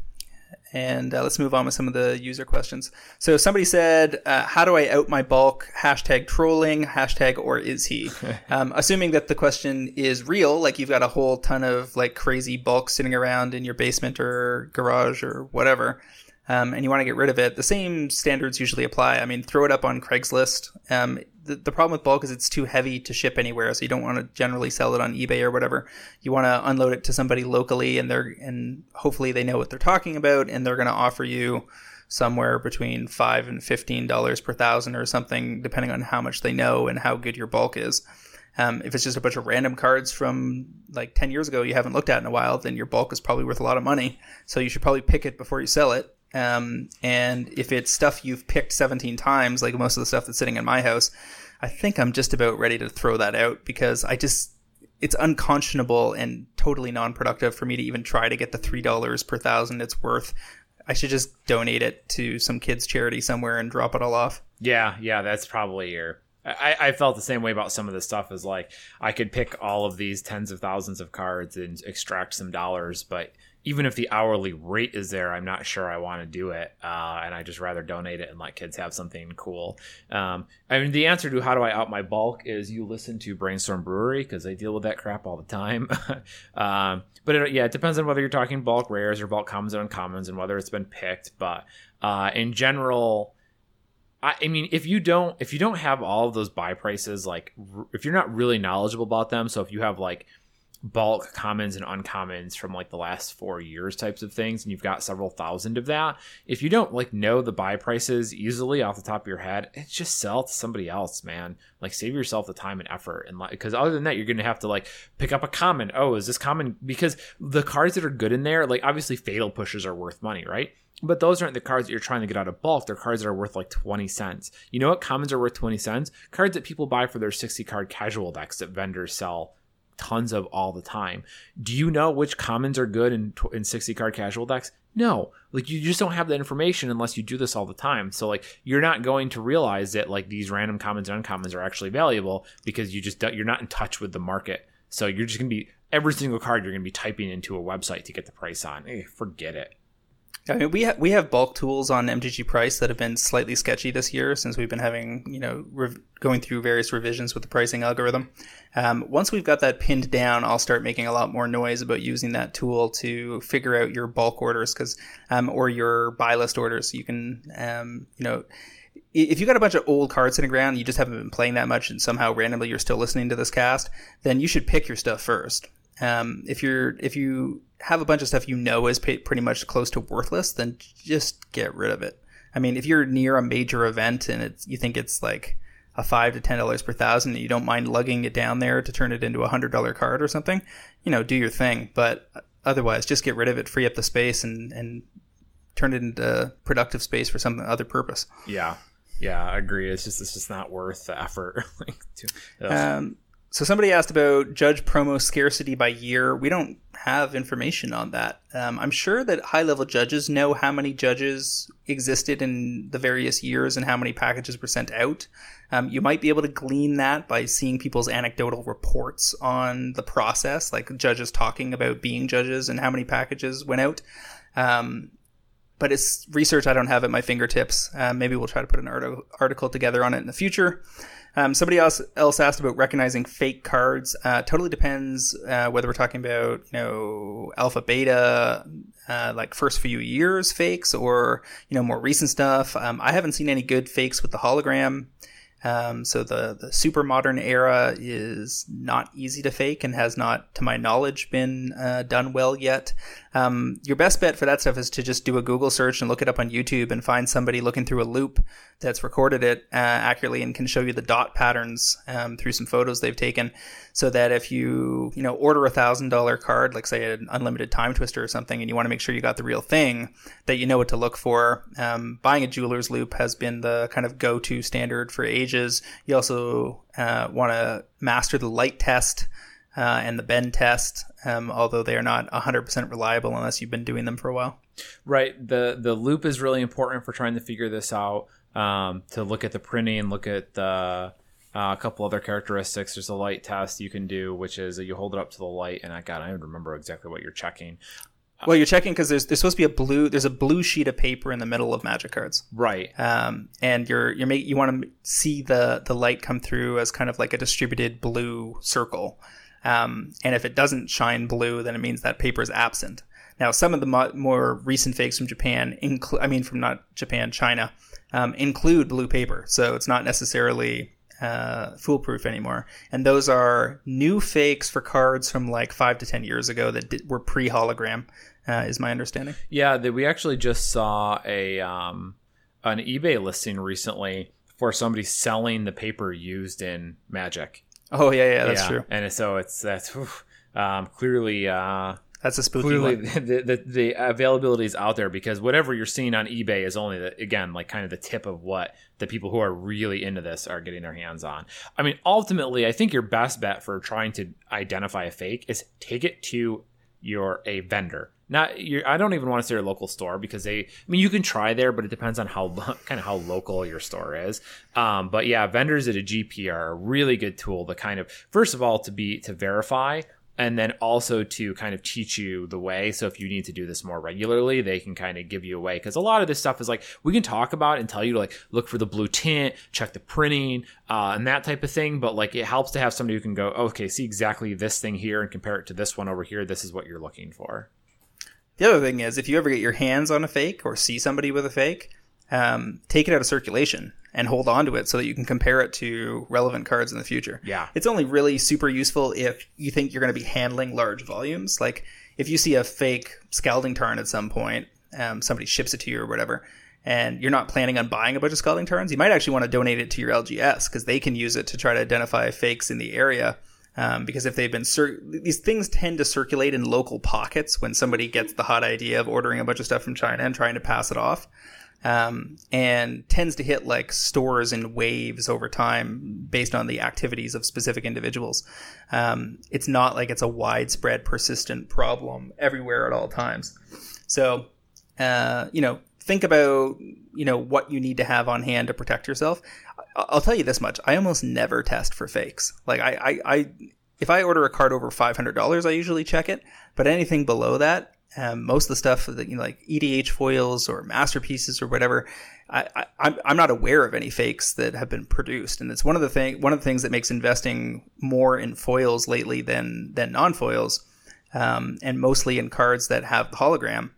and uh, let's move on with some of the user questions. So somebody said, uh, "How do I out my bulk?" Hashtag trolling. Hashtag or is he? um, assuming that the question is real, like you've got a whole ton of like crazy bulk sitting around in your basement or garage or whatever um, and you want to get rid of it, the same standards usually apply. I mean, throw it up on Craigslist. Um, the, the problem with bulk is it's too heavy to ship anywhere, so you don't want to generally sell it on eBay or whatever. You want to unload it to somebody locally, and they're and hopefully they know what they're talking about, and they're going to offer you somewhere between five and fifteen dollars per thousand or something, depending on how much they know and how good your bulk is. Um, if it's just a bunch of random cards from like 10 years ago you haven't looked at in a while, then your bulk is probably worth a lot of money. So you should probably pick it before you sell it. Um, and if it's stuff you've picked 17 times, like most of the stuff that's sitting in my house, I think I'm just about ready to throw that out because I just, it's unconscionable and totally non productive for me to even try to get the $3 per thousand it's worth. I should just donate it to some kids' charity somewhere and drop it all off. Yeah, yeah, that's probably your. I, I felt the same way about some of the stuff as like I could pick all of these tens of thousands of cards and extract some dollars, but even if the hourly rate is there, I'm not sure I want to do it, uh, and I just rather donate it and let kids have something cool. Um, I mean, the answer to how do I out my bulk is you listen to Brainstorm Brewery because they deal with that crap all the time. um, but it, yeah, it depends on whether you're talking bulk rares or bulk commons and uncommons and whether it's been picked. But uh, in general, I, I mean, if you don't if you don't have all of those buy prices, like if you're not really knowledgeable about them, so if you have like bulk commons and uncommons from like the last four years types of things and you've got several thousand of that if you don't like know the buy prices easily off the top of your head it's just sell to somebody else man like save yourself the time and effort and like because other than that you're gonna have to like pick up a common oh is this common because the cards that are good in there like obviously fatal pushes are worth money right but those aren't the cards that you're trying to get out of bulk. They're cards that are worth like 20 cents. You know what commons are worth 20 cents? Cards that people buy for their 60 card casual decks that vendors sell tons of all the time. Do you know which commons are good in in 60 card casual decks? No. Like you just don't have that information unless you do this all the time. So like you're not going to realize that like these random commons and uncommons are actually valuable because you just you're not in touch with the market. So you're just to be every single card you're going to be typing into a website to get the price on. Hey, forget it. I mean, we ha- we have bulk tools on MTG Price that have been slightly sketchy this year since we've been having you know rev- going through various revisions with the pricing algorithm. Um, once we've got that pinned down, I'll start making a lot more noise about using that tool to figure out your bulk orders because um, or your buy list orders. You can um, you know if you got a bunch of old cards sitting around, you just haven't been playing that much, and somehow randomly you're still listening to this cast, then you should pick your stuff first. Um, if you're if you have a bunch of stuff you know is pretty much close to worthless, then just get rid of it. I mean, if you're near a major event and it's you think it's like a five to ten dollars per thousand, and you don't mind lugging it down there to turn it into a hundred dollar card or something, you know, do your thing. But otherwise, just get rid of it, free up the space, and and turn it into productive space for some other purpose. Yeah, yeah, I agree. It's just it's just not worth the effort. like, to, um, so somebody asked about judge promo scarcity by year. We don't have information on that. Um, I'm sure that high level judges know how many judges existed in the various years and how many packages were sent out. Um, you might be able to glean that by seeing people's anecdotal reports on the process, like judges talking about being judges and how many packages went out. Um, but it's research I don't have at my fingertips. Uh, maybe we'll try to put an article together on it in the future. Um, somebody else else asked about recognizing fake cards. Uh, totally depends uh, whether we're talking about you know alpha beta, uh, like first few years fakes, or you know more recent stuff. Um, I haven't seen any good fakes with the hologram. Um, so the the super modern era is not easy to fake and has not, to my knowledge, been uh, done well yet. Um, your best bet for that stuff is to just do a Google search and look it up on YouTube and find somebody looking through a loupe that's recorded it uh, accurately and can show you the dot patterns um, through some photos they've taken. So that if you you know order a thousand dollar card, like say an unlimited Timetwister or something, and you want to make sure you got the real thing, that you know what to look for. Um, buying a jeweler's loupe has been the kind of go to standard for ages. You also uh, want to master the light test uh, and the bend test, um, although they are not 100% reliable unless you've been doing them for a while. Right. The the loupe is really important for trying to figure this out. Um, to look at the printing, look at the uh, a couple other characteristics. There's a light test you can do, which is you hold it up to the light, and I got I don't remember exactly what you're checking. Well, you're checking because there's there's supposed to be a blue there's a blue sheet of paper in the middle of magic cards, Right. um, and you're you're make, you want to see the the light come through as kind of like a distributed blue circle, um, and if it doesn't shine blue, then it means that paper is absent. Now, some of the mo- more recent fakes from Japan, include I mean from not Japan, China, um, include blue paper, so it's not necessarily uh, foolproof anymore. And those are new fakes for cards from like five to ten years ago that did, were pre hologram, uh, is my understanding. Yeah, that we actually just saw a um, an eBay listing recently for somebody selling the paper used in Magic. Oh yeah, yeah, that's yeah. true. And so it's that's um, clearly uh, That's a spooky clearly one. the, the the availability is out there because whatever you're seeing on eBay is only the, again like kind of the tip of what the people who are really into this are getting their hands on. I mean, ultimately, I think your best bet for trying to identify a fake is take it to your a vendor. Not your, I don't even want to say your local store because they. I mean, you can try there, but it depends on how kind of how local your store is. Um, but yeah, vendors at a GP are a really good tool to kind of first of all to be to verify and then also to kind of teach you the way. So if you need to do this more regularly, they can kind of give you a way because a lot of this stuff is like we can talk about and tell you to like look for the blue tint, check the printing, uh, and that type of thing. But like it helps to have somebody who can go, okay, see exactly this thing here and compare it to this one over here. This is what you're looking for. The other thing is, if you ever get your hands on a fake or see somebody with a fake, um, take it out of circulation and hold on to it so that you can compare it to relevant cards in the future. Yeah. It's only really super useful if you think you're going to be handling large volumes. Like if you see a fake Scalding Tarn at some point, um, somebody ships it to you or whatever, and you're not planning on buying a bunch of Scalding Tarns, you might actually want to donate it to your LGS because they can use it to try to identify fakes in the area. Um, because if they've been cir- these things tend to circulate in local pockets when somebody gets the hot idea of ordering a bunch of stuff from China and trying to pass it off, um, and tends to hit like stores in waves over time based on the activities of specific individuals. Um, it's not like it's a widespread, persistent problem everywhere at all times. So, uh, you know, think about you know what you need to have on hand to protect yourself. I'll tell you this much: I almost never test for fakes. Like I, I, I if I order a card over five hundred dollars, I usually check it. But anything below that, um, most of the stuff that you know, like EDH foils or masterpieces or whatever, I, I, I'm I'm not aware of any fakes that have been produced, and it's one of the thing one of the things that makes investing more in foils lately than than non foils, um, and mostly in cards that have the hologram.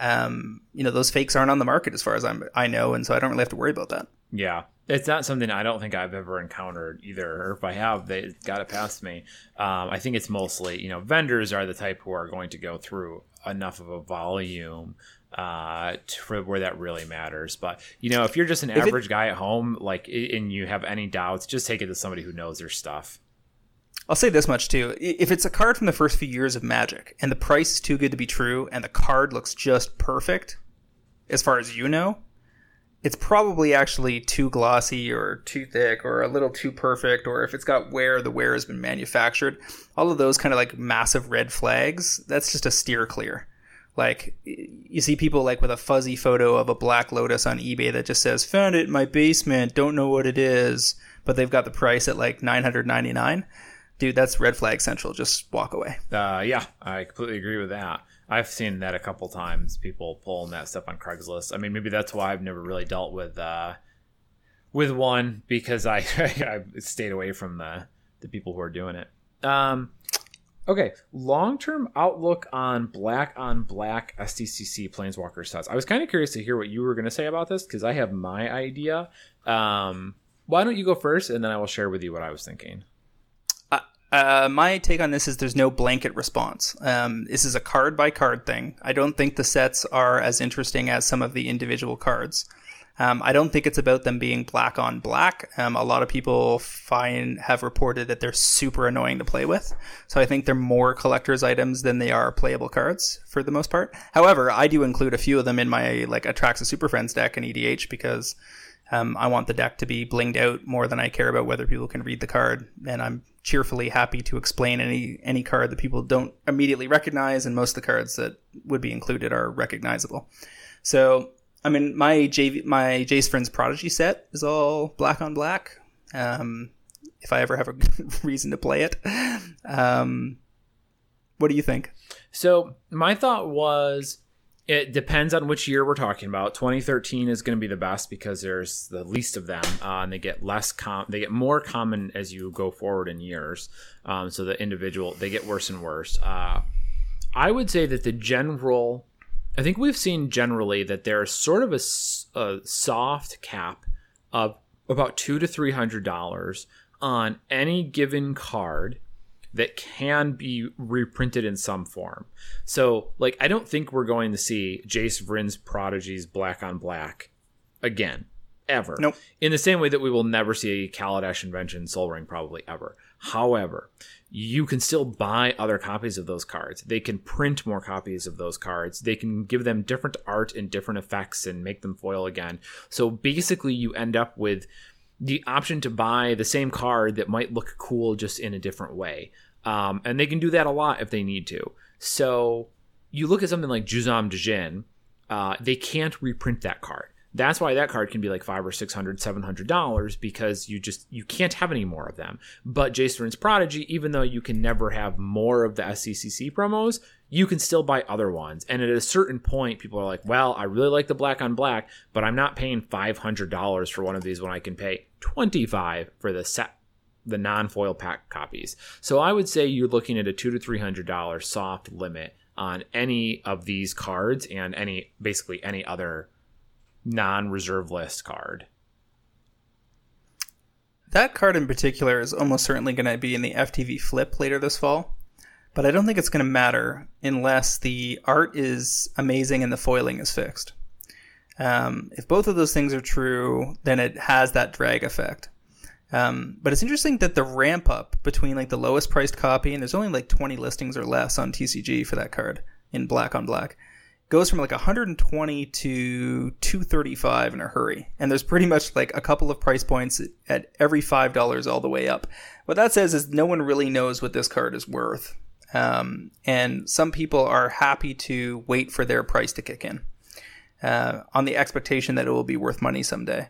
Um, you know, those fakes aren't on the market as far as I'm I know, and so I don't really have to worry about that. Yeah. It's not something I don't think I've ever encountered either, or if I have, they got it past me. Um, I think it's mostly, you know, vendors are the type who are going to go through enough of a volume uh, to, for where that really matters. But you know, if you're just an it- average guy at home, like, and you have any doubts, just take it to somebody who knows their stuff. I'll say this much too. If it's a card from the first few years of Magic and the price is too good to be true and the card looks just perfect, as far as you know, it's probably actually too glossy or too thick or a little too perfect or if it's got wear, the wear has been manufactured. All of those kind of like massive red flags, that's just a steer clear. Like you see people like with a fuzzy photo of a black lotus on eBay that just says found it in my basement, don't know what it is, but they've got the price at like 999 dude, that's red flag central. Just walk away. Uh, yeah, I completely agree with that. I've seen that a couple times. People pulling that stuff on Craigslist. I mean, maybe that's why I've never really dealt with uh, with one because I I stayed away from the the people who are doing it. Um, okay, long term outlook on black on black SDCC Planeswalker sets. I was kind of curious to hear what you were going to say about this because I have my idea. Um, why don't you go first, and then I will share with you what I was thinking. Uh, my take on this is there's no blanket response. Um, this is a card by card thing. I don't think the sets are as interesting as some of the individual cards. Um, I don't think it's about them being black on black. Um, a lot of people find have reported that they're super annoying to play with. So I think they're more collector's items than they are playable cards for the most part. However, I do include a few of them in my like Atraxa Super Friends deck in EDH because um, I want the deck to be blinged out more than I care about whether people can read the card. And I'm cheerfully happy to explain any any card that people don't immediately recognize, and most of the cards that would be included are recognizable. So, I mean, my JV, my Jace Vryn's Prodigy set is all black on black. Um, if I ever have a reason to play it, um, what do you think? So my thought was it depends on which year we're talking about. 2013 is going to be the best because there's the least of them, uh, and they get less com- they get more common as you go forward in years. Um, so the individual they get worse and worse. Uh, I would say that the general, I think we've seen generally that there's sort of a, a soft cap of about two to three hundred dollars on any given card that can be reprinted in some form. So, like, I don't think we're going to see Jace Vryn's Prodigies Black on Black again, ever. Nope. In the same way that we will never see a Kaladesh Invention Sol Ring probably ever. However, you can still buy other copies of those cards. They can print more copies of those cards. They can give them different art and different effects and make them foil again. So basically, you end up with the option to buy the same card that might look cool just in a different way. Um, and they can do that a lot if they need to. So you look at something like Juzam Djinn, uh, they can't reprint that card. That's why that card can be like five or six hundred, seven hundred dollars because you just you can't have any more of them. But Vryn's Prodigy, even though you can never have more of the SDCC promos, you can still buy other ones. And at a certain point, people are like, "Well, I really like the black on black, but I'm not paying five hundred dollars for one of these when I can pay twenty five for the set the non-foil pack copies. So I would say you're looking at a two to three hundred dollar soft limit on any of these cards and any basically any other non-reserve list card. That card in particular is almost certainly going to be in the FTV flip later this fall, but I don't think it's going to matter unless the art is amazing and the foiling is fixed. Um, if both of those things are true, then it has that drag effect. Um, but it's interesting that the ramp up between like the lowest priced copy and there's only like 20 listings or less on TCG for that card in black on black goes from like 120 to 235 in a hurry. And there's pretty much like a couple of price points at every $5 all the way up. What that says is no one really knows what this card is worth. Um, and some people are happy to wait for their price to kick in uh, on the expectation that it will be worth money someday.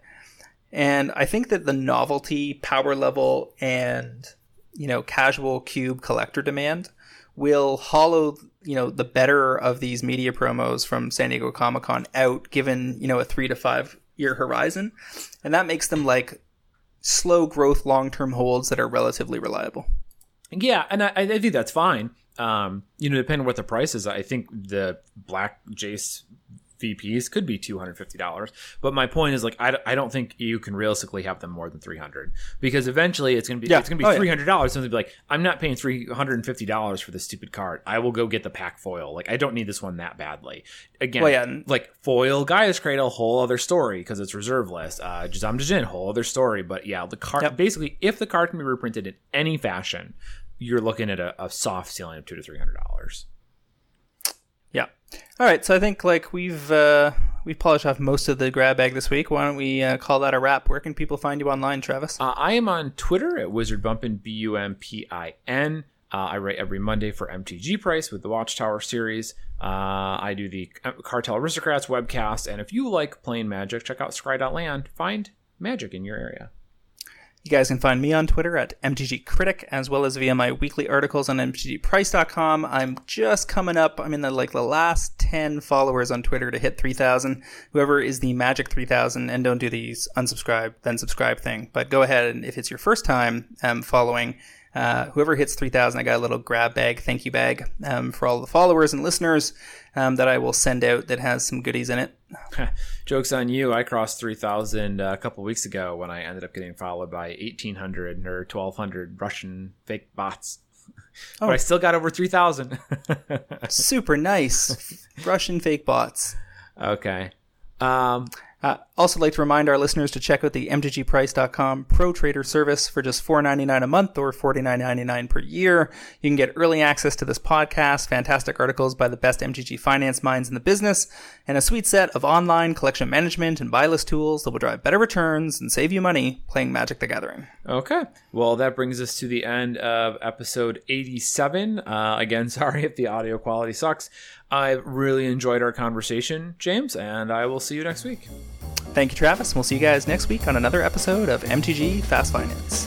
And I think that the novelty, power level, and you know, casual cube collector demand will hollow you know the better of these media promos from San Diego Comic Con out, given you know a three to five year horizon, and that makes them like slow growth long term holds that are relatively reliable. Yeah, and I, I think that's fine. Um, you know, depending on what the price is, I think the Black Jace VPs could be $250. But my point is like, I, I don't think you can realistically have them more than 300 because eventually it's going to be, yeah. it's going to be oh, $300. Yeah. So be like, I'm not paying $350 for this stupid card. I will go get the pack foil. Like I don't need this one that badly. Again, well, yeah. like foil Gaea's Cradle, whole other story because it's reserve list. Uh, Juzam Djinn, whole other story. But yeah, the card, yep. basically if the card can be reprinted in any fashion, you're looking at a, a soft ceiling of two to $300. Yeah. All right. So I think like we've uh, we've polished off most of the grab bag this week. Why don't we uh, call that a wrap? Where can people find you online, Travis? Uh, I am on Twitter at Wizard Bumpin B U M P I N. Uh, I write every Monday for MTG Price with the Watchtower series. Uh, I do the Cartel Aristocrats webcast, and if you like playing Magic, check out Scry.land. Find magic in your area. You guys can find me on Twitter at MTG Critic, as well as via my weekly articles on MTGPrice.com. I'm just coming up. I'm in the like the last ten followers on Twitter to hit 3,000. Whoever is the Magic 3,000, and don't do these unsubscribe then subscribe thing. But go ahead and if it's your first time um, following, uh, whoever hits 3,000, I got a little grab bag, thank you bag um, for all the followers and listeners um, that I will send out that has some goodies in it. Joke's on you. I crossed 3,000 uh, a couple weeks ago when I ended up getting followed by 1,800 or 1,200 Russian fake bots. Oh. But I still got over 3,000. Super nice. Russian fake bots. Okay. Um, uh, Also, like to remind our listeners to check out the MTGPrice.com Pro Trader service for just $4.99 a month or $49.99 per year. You can get early access to this podcast, fantastic articles by the best MTG finance minds in the business, and a sweet set of online collection management and buy list tools that will drive better returns and save you money playing Magic the Gathering. Okay. Well, that brings us to the end of episode 87. Uh, again, sorry if the audio quality sucks. I really enjoyed our conversation, James, and I will see you next week. Thank you, Travis. We'll see you guys next week on another episode of MTG Fast Finance.